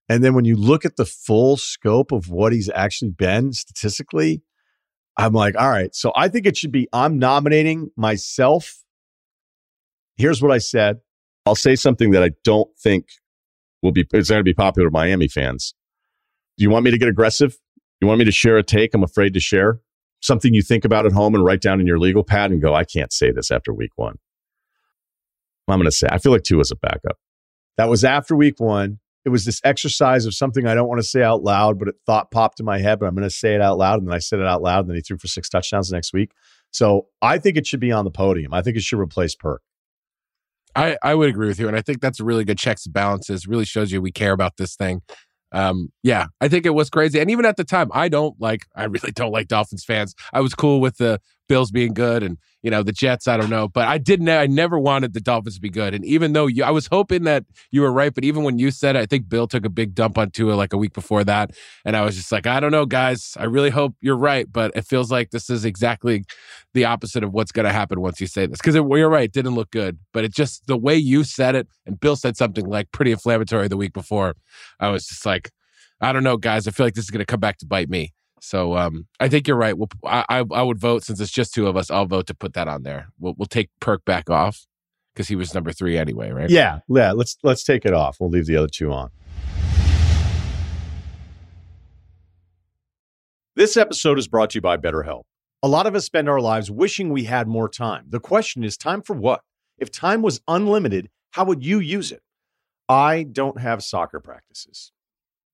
And then when you look at the full scope of what he's actually been statistically, I'm like, all right. So I think it should be I'm nominating myself. Here's what I said. I'll say something that I don't think will be it's going to be popular with Miami fans. Do you want me to get aggressive? You want me to share a take I'm afraid to share? something you think about at home and write down in your legal pad and go, I can't say this after week one. I'm going to say, I feel like Tua is a backup. That was after week one. It was this exercise of something I don't want to say out loud, but it thought popped in my head, but I'm going to say it out loud. And then I said it out loud. And then he threw for six touchdowns next week. So I think it should be on the podium. I think it should replace Perk. I, I would agree with you. And I think that's a really good checks and balances. Really shows you we care about this thing um, yeah, I think it was crazy. And even at the time, I don't like, I really don't like Dolphins fans. I was cool with the Bills being good and, you know, the Jets, I don't know. But I didn't, I never wanted the Dolphins to be good. And even though you, I was hoping that you were right, but even when you said it, I think Bill took a big dump on Tua like a week before that. And I was just like, I don't know, guys. I really hope you're right. But it feels like this is exactly the opposite of what's going to happen once you say this. Because you're right, it didn't look good. But it just, the way you said it, and Bill said something like pretty inflammatory the week before, I was just like, I don't know, guys. I feel like this is going to come back to bite me. So um, I think you're right. We'll, I, I would vote since it's just two of us. I'll vote to put that on there. We'll, we'll take Perk back off because he was number three anyway, right? Yeah, yeah. Let's let's take it off. We'll leave the other two on. This episode is brought to you by BetterHelp. A lot of us spend our lives wishing we had more time. The question is, time for what? If time was unlimited, how would you use it? I don't have soccer practices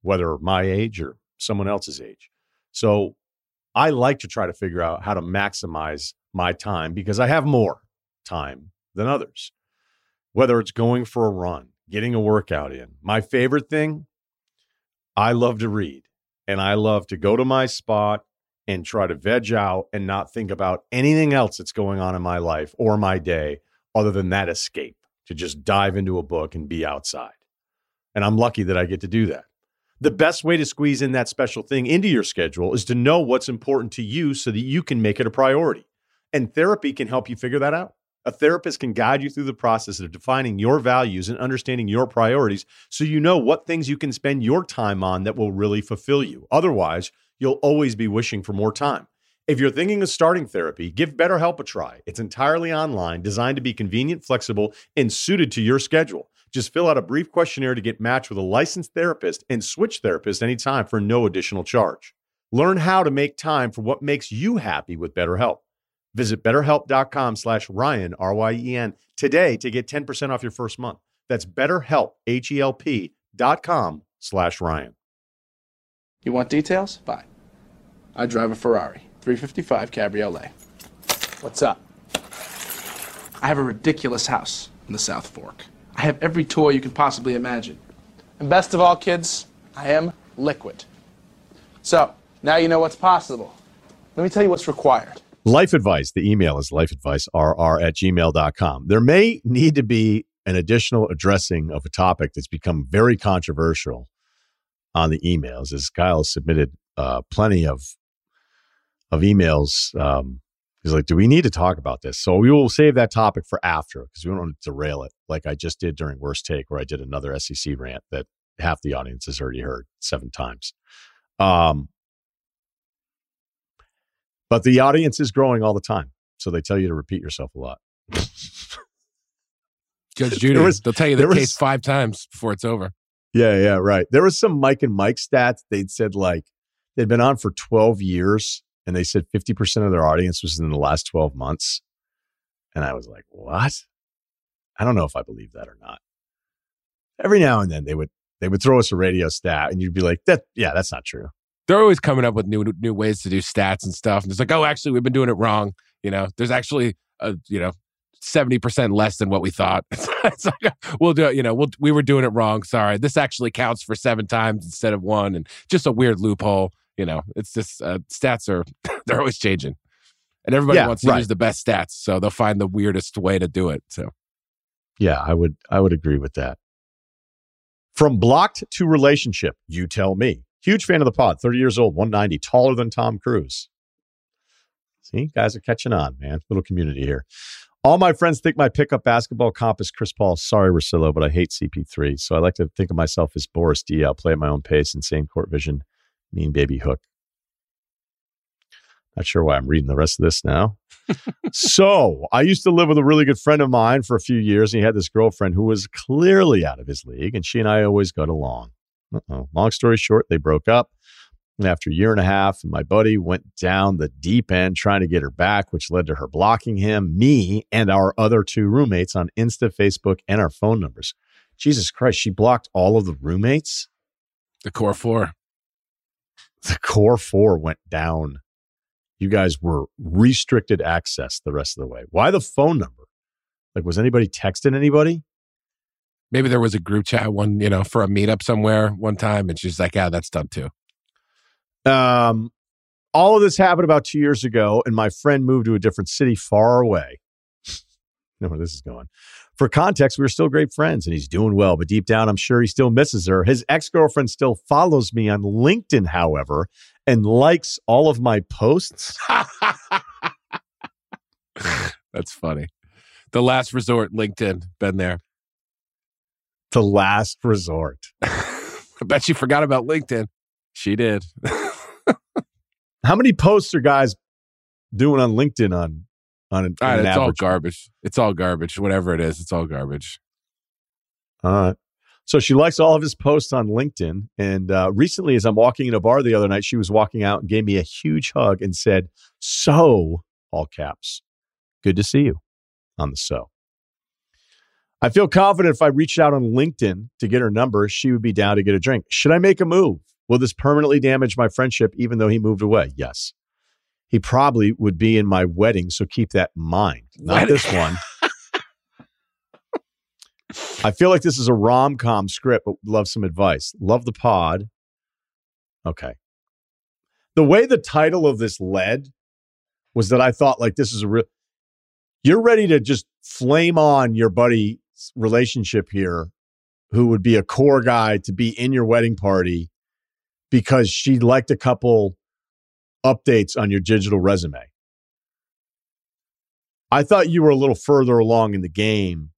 whether my age or someone else's age. So I like to try to figure out how to maximize my time because I have more time than others. Whether it's going for a run, getting a workout in. My favorite thing, I love to read and I love to go to my spot and try to veg out and not think about anything else that's going on in my life or my day other than that escape to just dive into a book and be outside. And I'm lucky that I get to do that. The best way to squeeze in that special thing into your schedule is to know what's important to you so that you can make it a priority. And therapy can help you figure that out. A therapist can guide you through the process of defining your values and understanding your priorities so you know what things you can spend your time on that will really fulfill you. Otherwise, you'll always be wishing for more time. If you're thinking of starting therapy, give BetterHelp a try. It's entirely online, designed to be convenient, flexible, and suited to your schedule. Just fill out a brief questionnaire to get matched with a licensed therapist and switch therapists anytime for no additional charge. Learn how to make time for what makes you happy with BetterHelp. Visit betterhelp.com slash Ryen, R-Y-E-N, today to get 10% off your first month. That's betterhelp, H-E-L-P dot com slash Ryen. You want details? Bye. I drive a Ferrari, 355 Cabriolet. What's up? I have a ridiculous house in the South Fork. I have every toy you can possibly imagine. And best of all, kids, I am liquid. So, now you know what's possible. Let me tell you what's required. Life advice. The email is lifeadvicerr at gmail.com. There may need to be an additional addressing of a topic that's become very controversial on the emails, as Kyle submitted uh, plenty of of emails um, He's like, do we need to talk about this? So we will save that topic for after because we don't want to derail it like I just did during Worst Take, where I did another SEC rant that half the audience has already heard seven times. Um, But the audience is growing all the time. So they tell you to repeat yourself a lot. Judge Judy, was, they'll tell you the case was, five times before it's over. Yeah, yeah, right. There was some Mike and Mike stats. They'd said like they'd been on for 12 years and they said 50% of their audience was in the last 12 months. And I was like, what? I don't know if I believe that or not. Every now and then they would they would throw us a radio stat and you'd be like, that yeah, that's not true. They're always coming up with new new ways to do stats and stuff. And it's like, oh, actually, we've been doing it wrong. You know, there's actually a, you know, 70% less than what we thought. it's like, we'll do it, you know, we'll, we were doing it wrong. Sorry. This actually counts for seven times instead of one. And just a weird loophole. You know, it's just uh, stats are, they're always changing. And everybody yeah, wants to right. use the best stats. So they'll find the weirdest way to do it. So, yeah, I would, I would agree with that. From blocked to relationship, you tell me. Huge fan of the pod, 30 years old, 190, taller than Tom Cruise. See, guys are catching on, man. Little community here. All my friends think my pickup basketball comp is Chris Paul. Sorry, Russillo, but I hate CP3. So I like to think of myself as Boris Diaw I'll play at my own pace, insane court vision, mean baby hook. Not sure why I'm reading the rest of this now. so I used to live with a really good friend of mine for a few years. And he had this girlfriend who was clearly out of his league, and she and I always got along. Uh-oh. Long story short, they broke up. And after a year and a half, my buddy went down the deep end trying to get her back, which led to her blocking him, me, and our other two roommates on Insta, Facebook, and our phone numbers. Jesus Christ, she blocked all of the roommates. The core four. The core four went down. You guys were restricted access the rest of the way. Why the phone number? Like, was anybody texting anybody? Maybe there was a group chat one, you know, for a meetup somewhere one time, and she's like, "Yeah, that's done too." Um, all of this happened about two years ago, and my friend moved to a different city far away. Know where this is going. For context, we are still great friends and he's doing well, but deep down, I'm sure he still misses her. His ex girlfriend still follows me on LinkedIn, however, and likes all of my posts. That's funny. The last resort, LinkedIn, been there. The last resort. I bet you forgot about LinkedIn. She did. How many posts are guys doing on LinkedIn on on an, an it's all garbage. It's all garbage. Whatever it is, it's all garbage. All right. So she likes all of his posts on LinkedIn. And uh, recently, as I'm walking in a bar the other night, she was walking out and gave me a huge hug and said, So, all caps, good to see you on the so. I feel confident if I reached out on LinkedIn to get her number, she would be down to get a drink. Should I make a move? Will this permanently damage my friendship even though he moved away? Yes. He probably would be in my wedding, so keep that in mind. Not this one. I feel like this is a rom com script, but love some advice. Love the pod. Okay. The way the title of this led was that I thought, like, this is a real. You're ready to just flame on your buddy's relationship here, who would be a core guy to be in your wedding party because she liked a couple updates on your digital resume. I thought you were a little further along in the game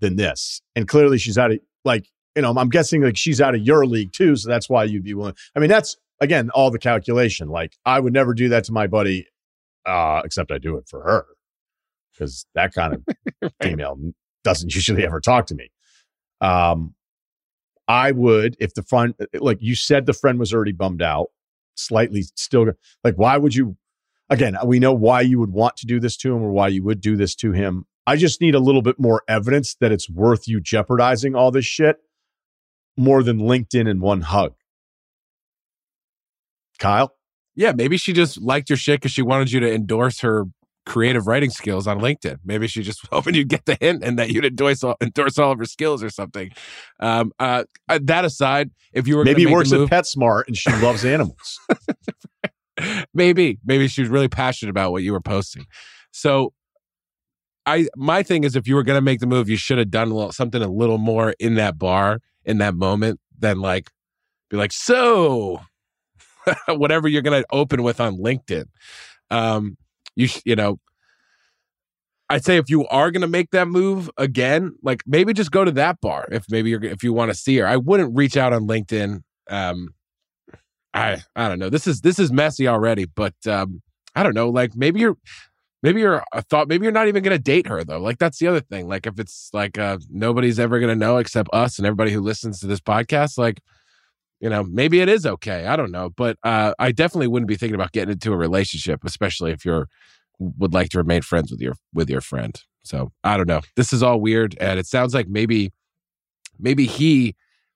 than this. And clearly she's out of like, you know, I'm guessing like she's out of your league too. So that's why you'd be willing. I mean, that's again, all the calculation. Like I would never do that to my buddy, uh, except I do it for her because that kind of female doesn't usually ever talk to me. Um, I would, if the friend, like you said, the friend was already bummed out, slightly still, like, why would you? Again, uh, we know why you would want to do this to him or why you would do this to him. I just need a little bit more evidence that it's worth you jeopardizing all this shit more than LinkedIn and one hug. Kyle? Yeah, maybe she just liked your shit because she wanted you to endorse her creative writing skills on LinkedIn. Maybe she just hoping you'd get the hint and that you'd endorse all, endorse all of her skills or something. Um, uh, uh that aside, if you were maybe works move, at PetSmart and she loves animals. maybe, maybe she was really passionate about what you were posting. So, I my thing is, if you were going to make the move, you should have done a little, something a little more in that bar in that moment than like be like so. whatever you're going to open with on LinkedIn. Um, you you know I'd say if you are going to make that move again, like maybe just go to that bar if maybe you're if you want to see her. I wouldn't reach out on LinkedIn. Um, I I don't know. This is this is messy already, but um, I don't know, like maybe you're maybe you're a thought maybe you're not even going to date her though like that's the other thing like if it's like uh nobody's ever going to know except us and everybody who listens to this podcast like you know maybe it is okay i don't know but uh i definitely wouldn't be thinking about getting into a relationship especially if you're would like to remain friends with your with your friend so i don't know this is all weird and it sounds like maybe maybe he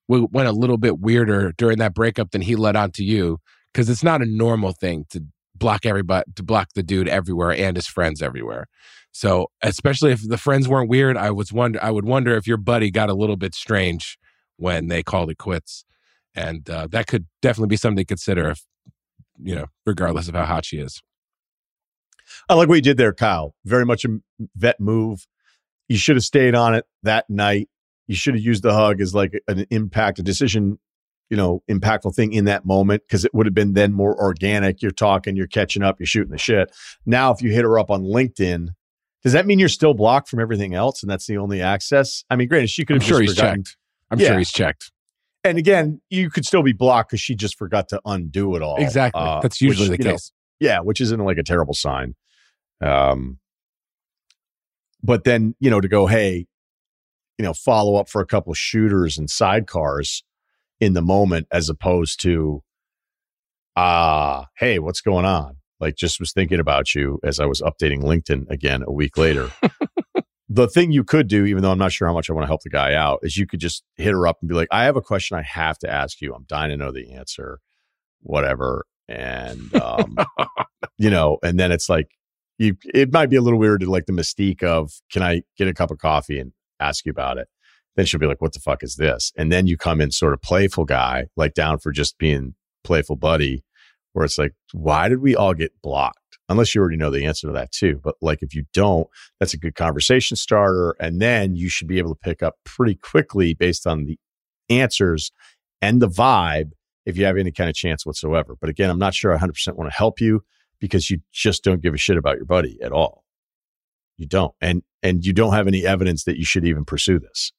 w- went a little bit weirder during that breakup than he let on to you because it's not a normal thing to block everybody to block the dude everywhere and his friends everywhere. So especially if the friends weren't weird, I was wonder I would wonder if your buddy got a little bit strange when they called it quits, and uh, that could definitely be something to consider if you know, regardless of how hot she is. I like what you did there, Kyle. Very much a vet move. You should have stayed on it that night. You should have used the hug as like an impact, a decision you know, impactful thing in that moment because it would have been then more organic. You're talking, you're catching up, you're shooting the shit. Now, if you hit her up on LinkedIn, does that mean you're still blocked from everything else and that's the only access? I mean, granted, she could have. I'm sure he's checked. I'm yeah. sure he's checked. And again, you could still be blocked because she just forgot to undo it all. Exactly. Uh, that's usually which, the case. Know, yeah, which isn't like a terrible sign. Um, but then you know to go, hey, you know, follow up for a couple of shooters and sidecars in the moment as opposed to ah uh, hey what's going on like just was thinking about you as i was updating linkedin again a week later the thing you could do even though i'm not sure how much i want to help the guy out is you could just hit her up and be like i have a question i have to ask you i'm dying to know the answer whatever and um you know and then it's like you it might be a little weird to like the mystique of can i get a cup of coffee and ask you about it then she'll be like, what the fuck is this? And then you come in sort of playful guy, like down for just being playful buddy, where it's like, why did we all get blocked? Unless you already know the answer to that too. But like, if you don't, that's a good conversation starter. And then you should be able to pick up pretty quickly based on the answers and the vibe if you have any kind of chance whatsoever. But again, I'm not sure I 100% want to help you because you just don't give a shit about your buddy at all. You don't. And and you don't have any evidence that you should even pursue this.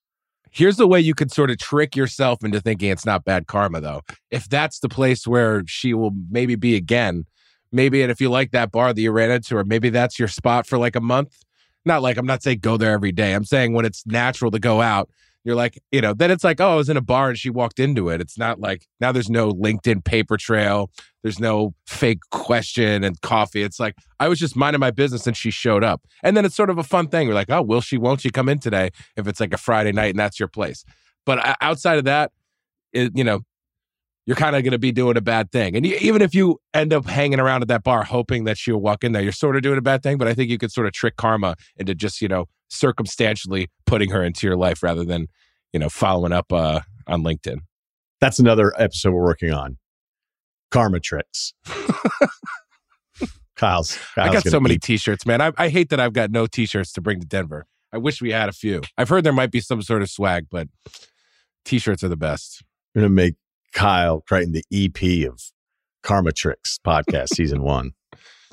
Here's the way you could sort of trick yourself into thinking it's not bad karma, though. If that's the place where she will maybe be again, maybe, and if you like that bar that you ran into or maybe that's your spot for like a month. Not like I'm not saying go there every day. I'm saying when it's natural to go out, you're like, you know, then it's like, oh, I was in a bar and she walked into it. It's not like now there's no LinkedIn paper trail. There's no fake question and coffee. It's like I was just minding my business and she showed up. And then it's sort of a fun thing. You're like, oh, will she, won't she come in today if it's like a Friday night and that's your place? But uh, outside of that, it, you know, you're kind of going to be doing a bad thing. And even if you end up hanging around at that bar hoping that she'll walk in there, you're sort of doing a bad thing. But I think you could sort of trick karma into just, you know, circumstantially putting her into your life rather than, you know, following up uh, on LinkedIn. That's another episode we're working on. Karma tricks. Kyle's, Kyle's, I got so many t-shirts, man. I, I hate that I've got no t-shirts to bring to Denver. I wish we had a few. I've heard there might be some sort of swag, but t-shirts are the best. I'm gonna make Kyle Crichton the EP of Karma Tricks podcast season one.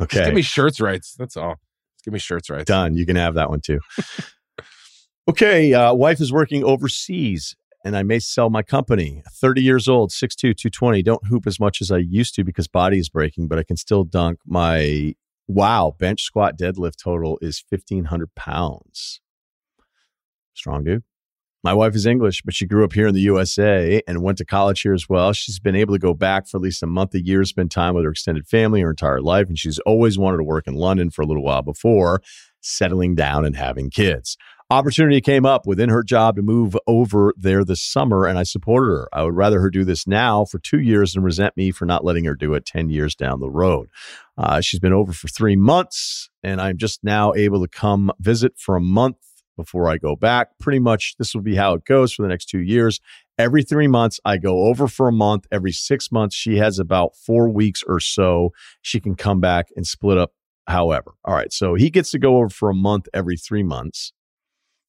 Okay. Just give me shirts rights. That's all. Just give me shirts rights. Done. You can have that one too. okay. Uh, wife is working overseas and I may sell my company. 30 years old, 6'2, 220. Don't hoop as much as I used to because body is breaking, but I can still dunk. My wow, bench squat deadlift total is 1,500 pounds. Strong dude. My wife is English, but she grew up here in the USA and went to college here as well. She's been able to go back for at least a month a year, spend time with her extended family her entire life. And she's always wanted to work in London for a little while before settling down and having kids. Opportunity came up within her job to move over there this summer, and I supported her. I would rather her do this now for two years than resent me for not letting her do it 10 years down the road. Uh, she's been over for three months, and I'm just now able to come visit for a month before I go back. Pretty much this will be how it goes for the next two years. Every three months, I go over for a month. Every six months, she has about four weeks or so. She can come back and split up however. All right. So he gets to go over for a month every three months.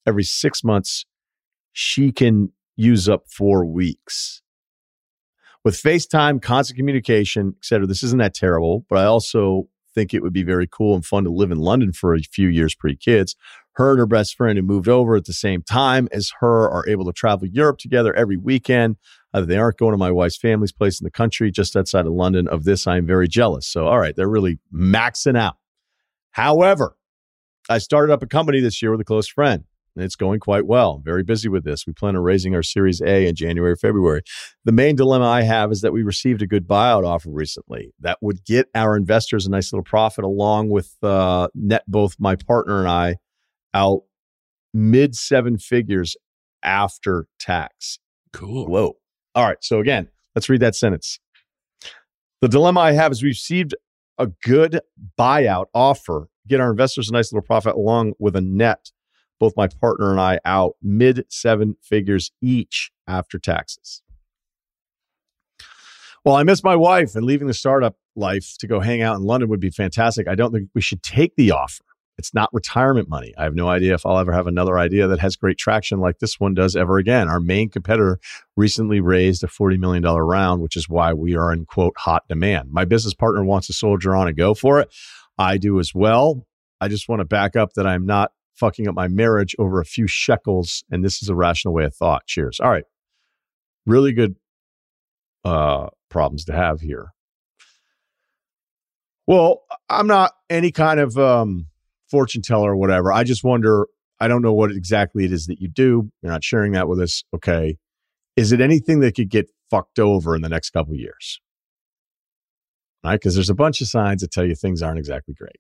Every six months, she can use up four weeks. With FaceTime, constant communication, et cetera, this isn't that terrible, but I also think it would be very cool and fun to live in London for a few years pre kids Her and her best friend who moved over at the same time as her are able to travel Europe together every weekend. Uh, they aren't going to my wife's family's place in the country, just outside of London. Of this, I am very jealous. So, all right, they're really maxing out. However, I started up a company this year with a close friend. And it's going quite well. I'm very busy with this. We plan on raising our Series A in January, February. The main dilemma I have is that we received a good buyout offer recently that would get our investors a nice little profit, along with uh, net both my partner and I out mid seven figures after tax. Cool. Whoa. All right. So again, let's read that sentence. The dilemma I have is we've received a good buyout offer, get our investors a nice little profit along with a net, both my partner and I out mid seven figures each after taxes. Well, I miss my wife and leaving the startup life to go hang out in London would be fantastic. I don't think we should take the offer. It's not retirement money. I have no idea if I'll ever have another idea that has great traction like this one does ever again. Our main competitor recently raised a $40 million round, which is why we are in quote hot demand. My business partner wants to soldier on and go for it. I do as well. I just want to back up that I'm not fucking up my marriage over a few shekels. And this is a rational way of thought. Cheers. All right. Really good uh, problems to have here. Well, I'm not any kind of um, fortune teller or whatever. I just wonder, I don't know what exactly it is that you do. You're not sharing that with us. Okay. Is it anything that could get fucked over in the next couple years? Right? Because there's a bunch of signs that tell you things aren't exactly great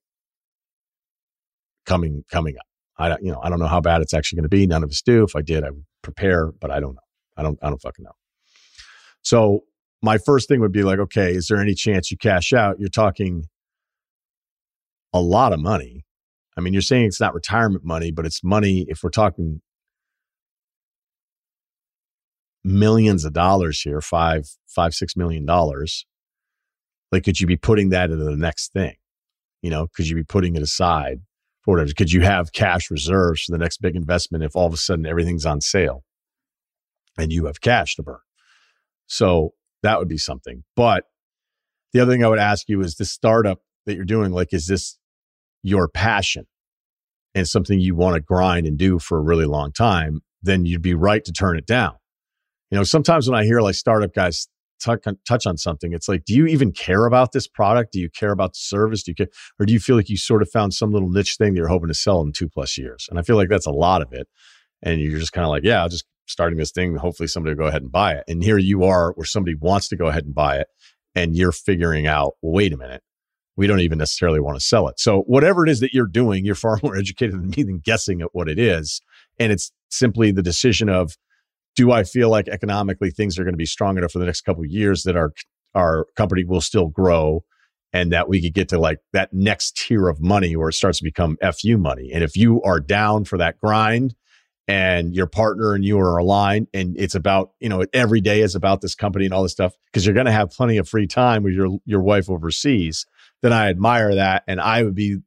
coming coming up. I don't, you know I don't know how bad it's actually going to be. None of us do. If I did, I would prepare, but I don't know. I don't I don't fucking know. So my first thing would be like, okay, is there any chance you cash out? You're talking a lot of money. I mean, you're saying it's not retirement money, but it's money if we're talking millions of dollars here, five, five, six million dollars. Like, could you be putting that into the next thing? You know, could you be putting it aside for whatever? Could you have cash reserves for the next big investment if all of a sudden everything's on sale and you have cash to burn? So that would be something. But the other thing I would ask you is this startup that you're doing, like, is this your passion and something you want to grind and do for a really long time, then you'd be right to turn it down. You know, sometimes when I hear like startup guys touch, touch on something, it's like, do you even care about this product? Do you care about the service? Do you care, or do you feel like you sort of found some little niche thing that you're hoping to sell in two plus years? And I feel like that's a lot of it. And you're just kind of like, yeah, I'll just starting this thing. Hopefully somebody will go ahead and buy it. And here you are where somebody wants to go ahead and buy it. And you're figuring out, wait a minute, we don't even necessarily want to sell it. So whatever it is that you're doing, you're far more educated than me than guessing at what it is. And it's simply the decision of, do I feel like economically things are going to be strong enough for the next couple of years that our our company will still grow and that we could get to like that next tier of money where it starts to become FU money. And if you are down for that grind and your partner and you are aligned and it's about, you know, every day is about this company and all this stuff because you're going to have plenty of free time with your your wife overseas then I admire that. And I would be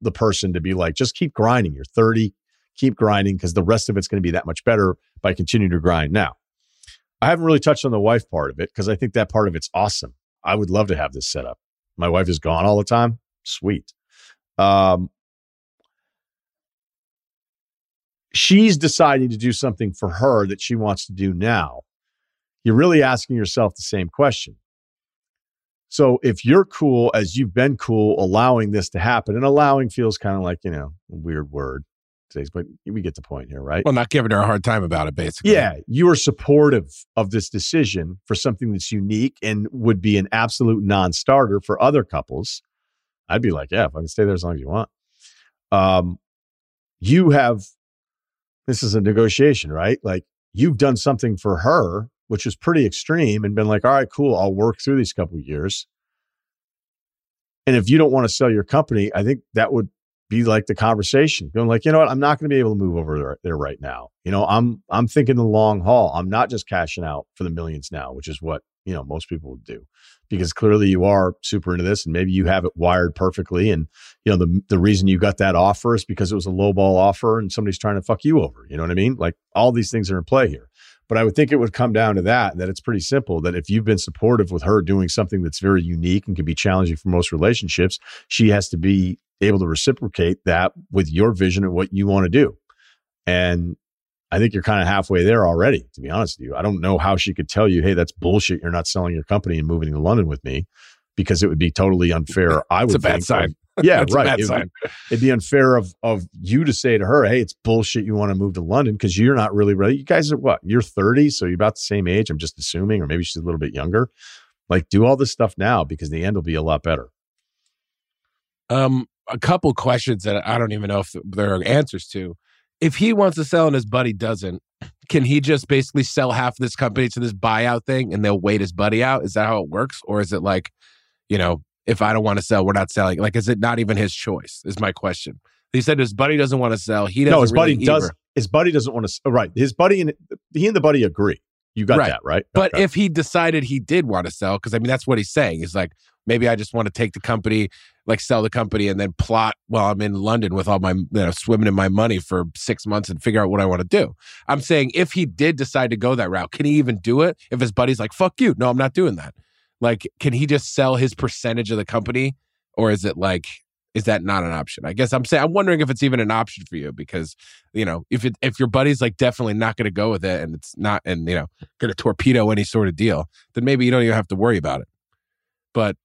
the person to be like, just keep grinding. You're 30, keep grinding because the rest of it's going to be that much better by continuing to grind. Now, I haven't really touched on the wife part of it because I think that part of it's awesome. I would love to have this set up. My wife is gone all the time. Sweet. Um, she's deciding to do something for her that she wants to do now. You're really asking yourself the same question so if you're cool as you've been cool allowing this to happen, and allowing feels kind of like, you know, a weird word today, but we get the point here, right? Well, not giving her a hard time about it, basically. Yeah. You are supportive of this decision for something that's unique and would be an absolute non starter for other couples. I'd be like, yeah, if I can stay there as long as you want. Um, you have, this is a negotiation, right? Like you've done something for her which is pretty extreme, and been like, all right, cool, I'll work through these couple years. And if you don't want to sell your company, I think that would be like the conversation going like, you know what, I'm not going to be able to move over there right now. You know, I'm I'm thinking the long haul. I'm not just cashing out for the millions now, which is what you know most people would do because clearly you are super into this and maybe you have it wired perfectly and you know the the reason you got that offer is because it was a low ball offer and somebody's trying to fuck you over you know what i mean like all these things are in play here but I would think it would come down to that, that it's pretty simple that if you've been supportive with her doing something that's very unique and can be challenging for most relationships, she has to be able to reciprocate that with your vision of what you want to do. And I think you're kind of halfway there already, to be honest with you. I don't know how she could tell you, hey, that's bullshit. You're not selling your company and moving to London with me because it would be totally unfair. I would it's a bad sign. Yeah, right. It would, it'd be unfair of of you to say to her, "Hey, it's bullshit. You want to move to London because you're not really ready." You guys are what? You're 30, so you're about the same age. I'm just assuming, or maybe she's a little bit younger. Like, do all this stuff now because the end will be a lot better. Um, a couple questions that I don't even know if there are answers to. If he wants to sell and his buddy doesn't, can he just basically sell half of this company to this buyout thing and they'll wait his buddy out? Is that how it works, or is it like, you know, if I don't want to sell, we're not selling. Like, is it not even his choice? Is my question. He said his buddy doesn't want to sell. He doesn't. No, his really buddy does. His buddy doesn't want to. Uh, right, his buddy and he and the buddy agree. You got right. that right. But okay. if he decided he did want to sell, because I mean that's what he's saying. He's like, maybe I just want to take the company, like sell the company, and then plot while I'm in London with all my you know swimming in my money for six months and figure out what I want to do. I'm saying if he did decide to go that route, can he even do it? If his buddy's like, "Fuck you," no, I'm not doing that. Like, can he just sell his percentage of the company or is it like is that not an option? I guess I'm saying I'm wondering if it's even an option for you because you know if it, if your buddy's like definitely not going to go with it and it's not and you know going to torpedo any sort of deal, then maybe you don't even have to worry about it. But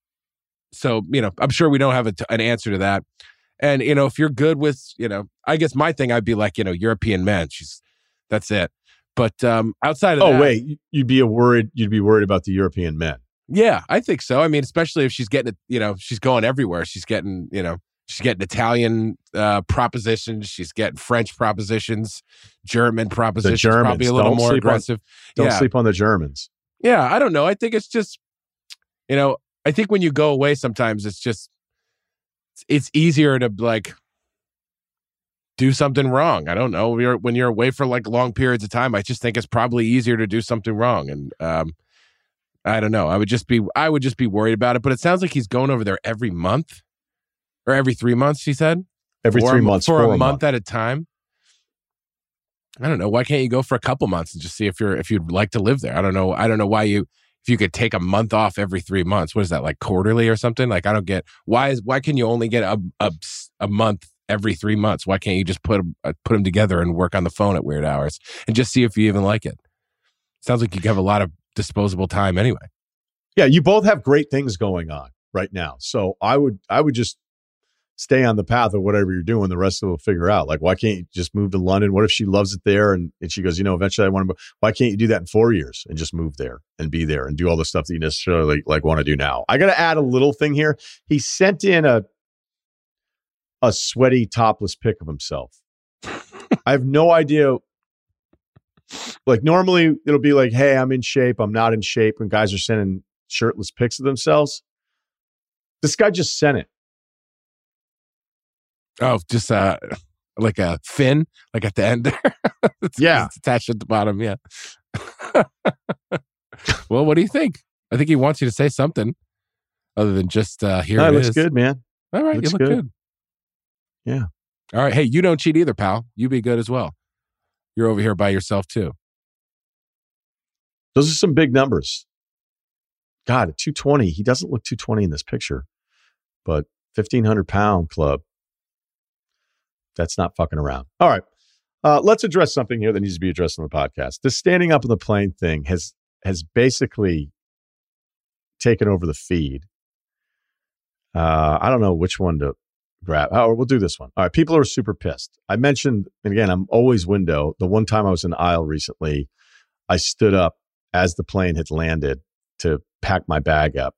so you know, I'm sure we don't have a, an answer to that. And you know, if you're good with you know, I guess my thing I'd be like you know European men. She's that's it. But um outside of oh that, wait, you'd be a worried you'd be worried about the European men. Yeah, I think so. I mean, especially if she's getting it, you know, she's going everywhere. She's getting, you know, she's getting Italian uh, propositions. She's getting French propositions, German propositions. The Germans. Probably a little don't more aggressive. On, don't yeah. sleep on the Germans. Yeah, I don't know. I think it's just, you know, I think when you go away, sometimes it's just, it's easier to like do something wrong. I don't know. When you're, when you're away for like long periods of time, I just think it's probably easier to do something wrong. And, um, I don't know. I would just be I would just be worried about it. But it sounds like he's going over there every month or every three months. He said every three months for, for a, a month, month at a time. I don't know. Why can't you go for a couple months and just see if you're if you'd like to live there? I don't know. I don't know why you if you could take a month off every three months. What is that like quarterly or something? Like I don't get why is why can you only get a a, a month every three months? Why can't you just put uh, put them together and work on the phone at weird hours and just see if you even like it? Sounds like you have a lot of disposable time anyway. Yeah, you both have great things going on right now. So I would I would just stay on the path of whatever you're doing. The rest of it will figure out. Like, why can't you just move to London? What if she loves it there and, and she goes, you know, eventually I want to. Why can't you do that in four years and just move there and be there and do all the stuff that you necessarily like want to do now? I got to add a little thing here. He sent in a a sweaty topless pic of himself. I have no idea like normally it'll be like, hey, I'm in shape, I'm not in shape, and guys are sending shirtless pics of themselves. This guy just sent it. Oh, just uh like a fin, like at the end there. it's, yeah. It's attached at the bottom. Yeah. well, what do you think? I think he wants you to say something other than just uh here no, it, it looks is. good, man. All right, you look good. good. Yeah. All right. Hey, you don't cheat either, pal. You be good as well. You're over here by yourself too. Those are some big numbers. God, at 220, he doesn't look 220 in this picture, but 1500 pound club. That's not fucking around. All right. Uh, let's address something here that needs to be addressed on the podcast. The standing up on the plane thing has has basically taken over the feed. Uh, I don't know which one to grab. Oh, we'll do this one. All right. People are super pissed. I mentioned, and again, I'm always window. The one time I was in the aisle recently, I stood up as the plane had landed to pack my bag up.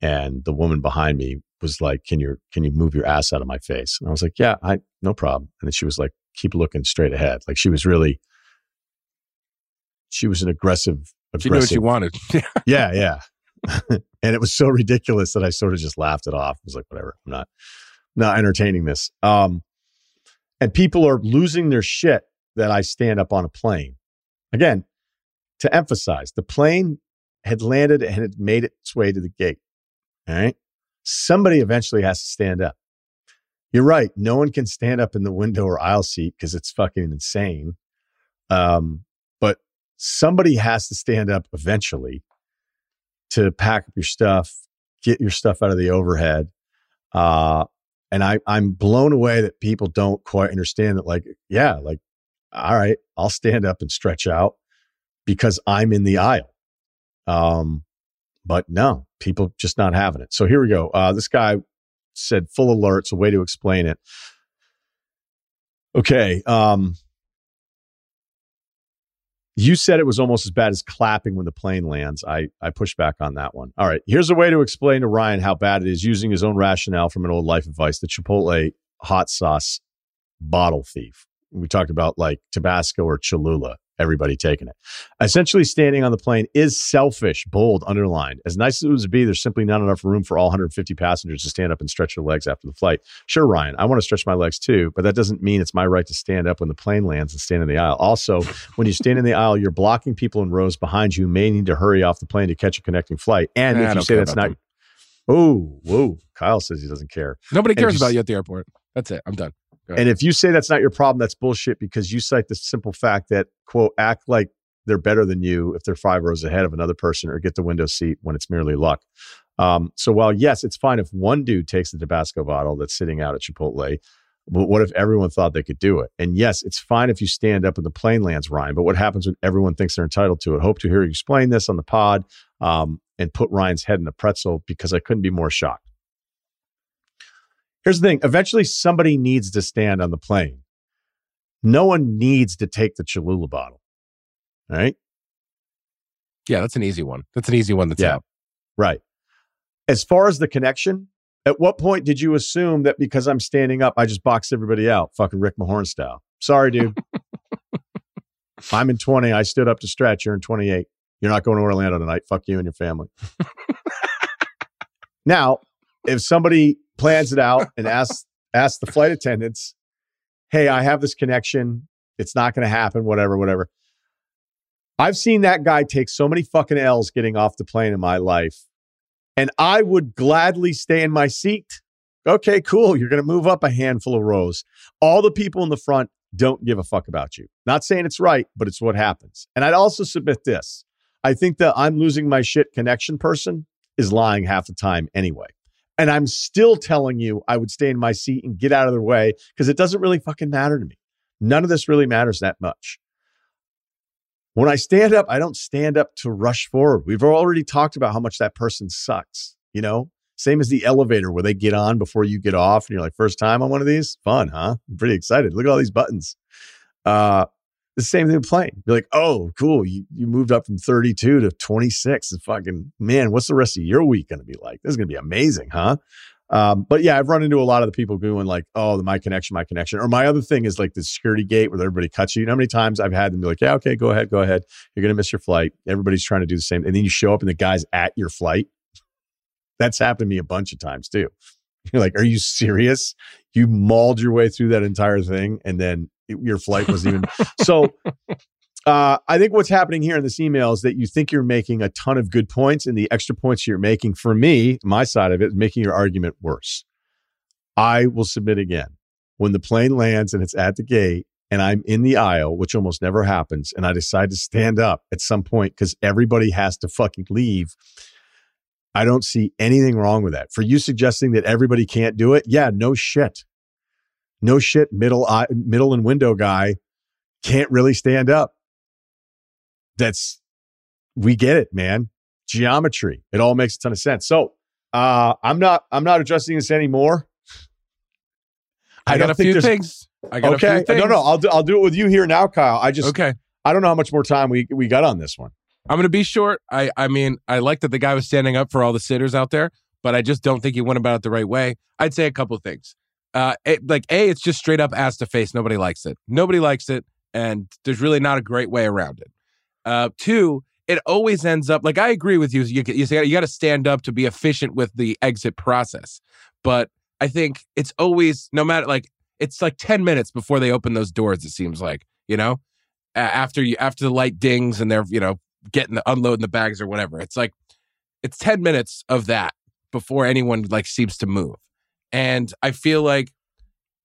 And the woman behind me was like, "Can you can you move your ass out of my face?" And I was like, "Yeah, I no problem." And then she was like, "Keep looking straight ahead." Like she was really, she was an aggressive. aggressive she knew what she wanted. yeah, yeah. and it was so ridiculous that I sort of just laughed it off. I was like, "Whatever, I'm not not entertaining this." Um, and people are losing their shit that I stand up on a plane. Again, to emphasize, the plane had landed and had made its way to the gate. All right. Somebody eventually has to stand up. You're right. No one can stand up in the window or aisle seat because it's fucking insane. Um, but somebody has to stand up eventually to pack up your stuff, get your stuff out of the overhead. Uh, And I, I'm blown away that people don't quite understand that, like, yeah, like, all right, I'll stand up and stretch out because I'm in the aisle. Um, but no, people just not having it. So here we go. Uh, this guy said full alerts, a way to explain it. Okay. Um, you said it was almost as bad as clapping when the plane lands. I, I push back on that one. All right. Here's a way to explain to Ryen how bad it is using his own rationale from an old life advice the Chipotle hot sauce bottle thief. We talked about like Tabasco or Cholula everybody taking it. Essentially, standing on the plane is selfish, bold, underlined. As nice as it would be, there's simply not enough room for all 150 passengers to stand up and stretch their legs after the flight. Sure, Ryen, I want to stretch my legs too, but that doesn't mean it's my right to stand up when the plane lands and stand in the aisle. Also, when you stand in the aisle, you're blocking people in rows behind you who may need to hurry off the plane to catch a connecting flight. And if you say that's not, oh, whoa, Kyle says he doesn't care. Nobody cares about you at the airport. That's it. I'm done. And if you say that's not your problem, that's bullshit because you cite the simple fact that, quote, act like they're better than you if they're five rows ahead of another person or get the window seat when it's merely luck. Um, so while, yes, it's fine if one dude takes the Tabasco bottle that's sitting out at Chipotle, but what if everyone thought they could do it? And yes, it's fine if you stand up in the plane lands, Ryen, but what happens when everyone thinks they're entitled to it? Hope to hear you explain this on the pod um, and put Ryen's head in a pretzel because I couldn't be more shocked. Here's the thing eventually, somebody needs to stand on the plane. No one needs to take the Cholula bottle. All right. Yeah, that's an easy one. That's an easy one that's yeah, out. Right. As far as the connection, at what point did you assume that because I'm standing up, I just box everybody out, fucking Rick Mahorn style? Sorry, dude. I'm in 20. I stood up to stretch. You're in 28. You're not going to Orlando tonight. Fuck you and your family. now, if somebody plans it out and asks asks the flight attendants, "Hey, I have this connection. It's not going to happen. Whatever, whatever." I've seen that guy take so many fucking L's getting off the plane in my life, and I would gladly stay in my seat. Okay, cool. You're going to move up a handful of rows. All the people in the front don't give a fuck about you. Not saying it's right, but it's what happens. And I'd also submit this. I think that I'm losing my shit connection person is lying half the time anyway. And I'm still telling you I would stay in my seat and get out of their way because it doesn't really fucking matter to me. None of this really matters that much. When I stand up, I don't stand up to rush forward. We've already talked about how much that person sucks, you know? Same as the elevator where they get on before you get off and you're like, first time on one of these? Fun, huh? I'm pretty excited. Look at all these buttons. Uh, the same thing with playing. You're like, oh, cool. You, you moved up from 32 to 26. And fucking, man, what's the rest of your week going to be like? This is going to be amazing, huh? Um, but yeah, I've run into a lot of the people going like, oh, my connection, my connection. Or my other thing is like the security gate where everybody cuts you. You know how many times I've had them be like, yeah, okay, go ahead, go ahead. You're going to miss your flight. Everybody's trying to do the same. And then you show up and the guy's at your flight. That's happened to me a bunch of times too. You're like, are you serious? You mauled your way through that entire thing and then your flight wasn't even. so uh, I think what's happening here in this email is that you think you're making a ton of good points, and the extra points you're making for me, my side of it, is making your argument worse. I will submit again. When the plane lands and it's at the gate, and I'm in the aisle, which almost never happens, and I decide to stand up at some point because everybody has to fucking leave. I don't see anything wrong with that. For you suggesting that everybody can't do it, yeah, no shit no shit middle eye, middle and window guy can't really stand up. That's we get it, man. Geometry. It all makes a ton of sense. So uh, I'm not I'm not addressing this anymore. I, I got a few things. I got okay. No, no, I'll do, I'll do it with you here now, Kyle. I just okay. I don't know how much more time we we got on this one. I'm going to be short. I I mean, I like that the guy was standing up for all the sitters out there, but I just don't think he went about it the right way. I'd say a couple things uh, it, like a, it's just straight up ass to face. Nobody likes it. Nobody likes it, and there's really not a great way around it. Uh, two, it always ends up like I agree with you. You you, you got to stand up to be efficient with the exit process, but I think it's always no matter like it's like ten minutes before they open those doors. It seems like you know after you after the light dings and they're you know getting the unloading the bags or whatever. It's like it's ten minutes of that before anyone like seems to move. And I feel like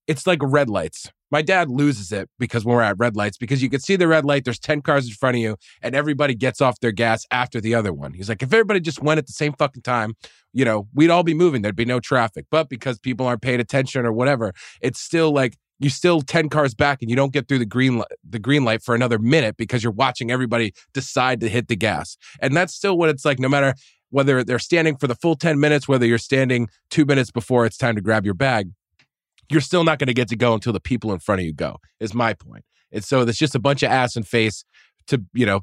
it's like red lights. My dad loses it because when we're at red lights, because you can see the red light, there's 10 cars in front of you, and everybody gets off their gas after the other one. He's like, if everybody just went at the same fucking time, you know, we'd all be moving. There'd be no traffic. But because people aren't paying attention or whatever, it's still like you still 10 cars back and you don't get through the green the green light for another minute because you're watching everybody decide to hit the gas. And that's still what it's like no matter whether they're standing for the full 10 minutes, whether you're standing 2 minutes before it's time to grab your bag you're still not going to get to go until the people in front of you go is my point. and so there's just a bunch of ass and face to you know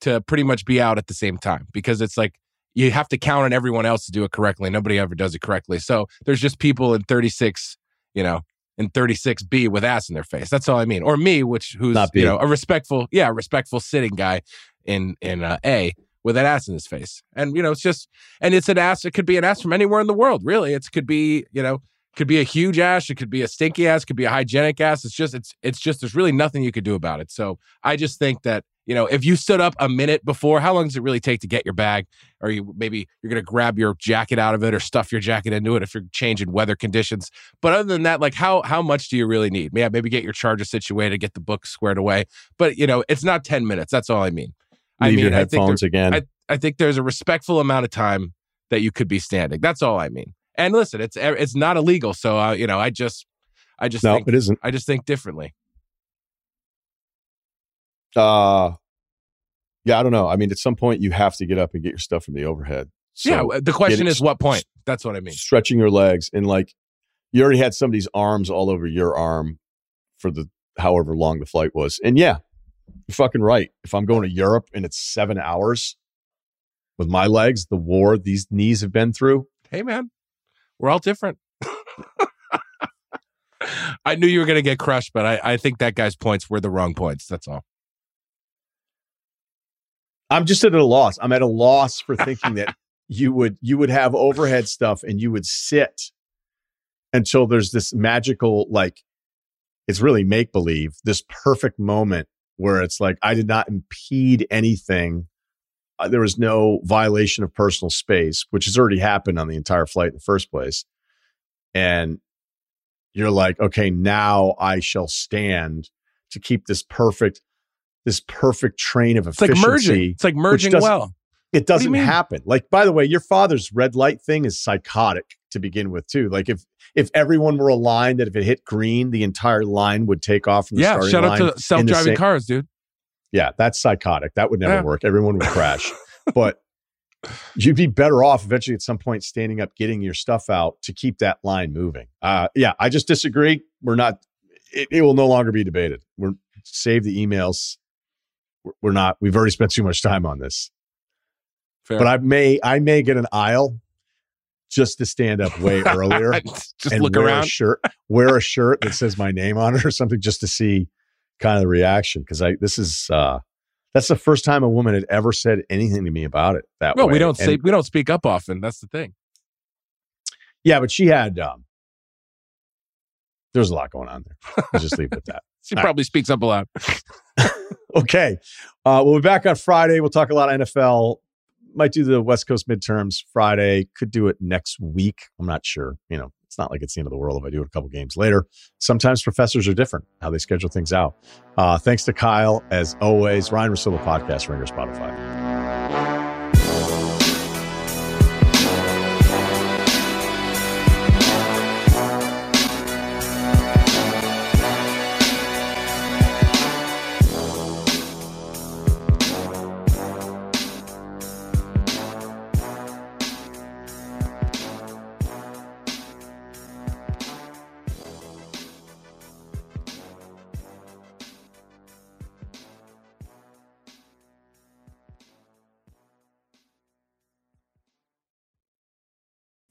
to pretty much be out at the same time because it's like you have to count on everyone else to do it correctly. Nobody ever does it correctly. So there's just people in 36 you know in 36b with ass in their face. That's all i mean. Or me which who's you know a respectful yeah respectful sitting guy in in uh, a with an ass in his face and you know it's just and it's an ass it could be an ass from anywhere in the world really it could be you know could be a huge ass, it could be a stinky ass, could be a hygienic ass. It's just it's it's just there's really nothing you could do about it. So I just think that you know if you stood up a minute before, how long does it really take to get your bag? Or you maybe you're gonna grab your jacket out of it or stuff your jacket into it if you're changing weather conditions. But other than that, like how how much do you really need? Yeah, maybe get your charger situated, get the book squared away. But you know it's not ten minutes. That's all I mean. I mean, your headphones I again. I, I think there's a respectful amount of time that you could be standing. That's all I mean. And listen, it's it's not illegal, so uh, you know, I just I just no, think, it isn't. I just think differently. Uh yeah, I don't know. I mean, at some point you have to get up and get your stuff from the overhead. So yeah, the question is what point? That's what I mean. Stretching your legs and like you already had somebody's arms all over your arm for the however long the flight was. And yeah, you're fucking right. If I'm going to Europe and it's seven hours with my legs, the war these knees have been through. Hey man, we're all different. I knew you were going to get crushed, but I, I think that guy's points were the wrong points. That's all. I'm just at a loss. I'm at a loss for thinking that you would you would have overhead stuff and you would sit until there's this magical like it's really make believe this perfect moment where it's like I did not impede anything uh, there was no violation of personal space, which has already happened on the entire flight in the first place. And you're like, okay, now I shall stand to keep this perfect, this perfect train of efficiency. It's like merging. It's like merging well. It doesn't do happen. Like, by the way, your father's red light thing is psychotic to begin with, too. Like, if if everyone were aligned, that if it hit green, the entire line would take off from the yeah, starting line. Yeah, shout out to self driving cars, dude. Yeah, that's psychotic. That would never yeah. work. Everyone would crash. but you'd be better off eventually at some point standing up, getting your stuff out to keep that line moving. Uh, yeah, I just disagree. We're not. It, it will no longer be debated. We're save the emails. We're, we're not. We've already spent too much time on this. Fair. But I may, I may get an aisle just to stand up way earlier just and look wear around. a shirt, wear a shirt that says my name on it or something, just to see kind of the reaction because I this is uh that's the first time a woman had ever said anything to me about it that well, way. we don't and, say we don't speak up often. That's the thing. Yeah, but she had um there's a lot going on there. Let's just leave it at that. she All probably right. speaks up a lot. okay. Uh, we'll be back on Friday. We'll talk a lot of NFL. Might do the West Coast midterms Friday. Could do it next week. I'm not sure. You know, it's not like it's the end of the world if I do it a couple games later. Sometimes professors are different how they schedule things out. Uh, thanks to Kyle, as always. Ryen Russillo Podcast, Ringer, Spotify.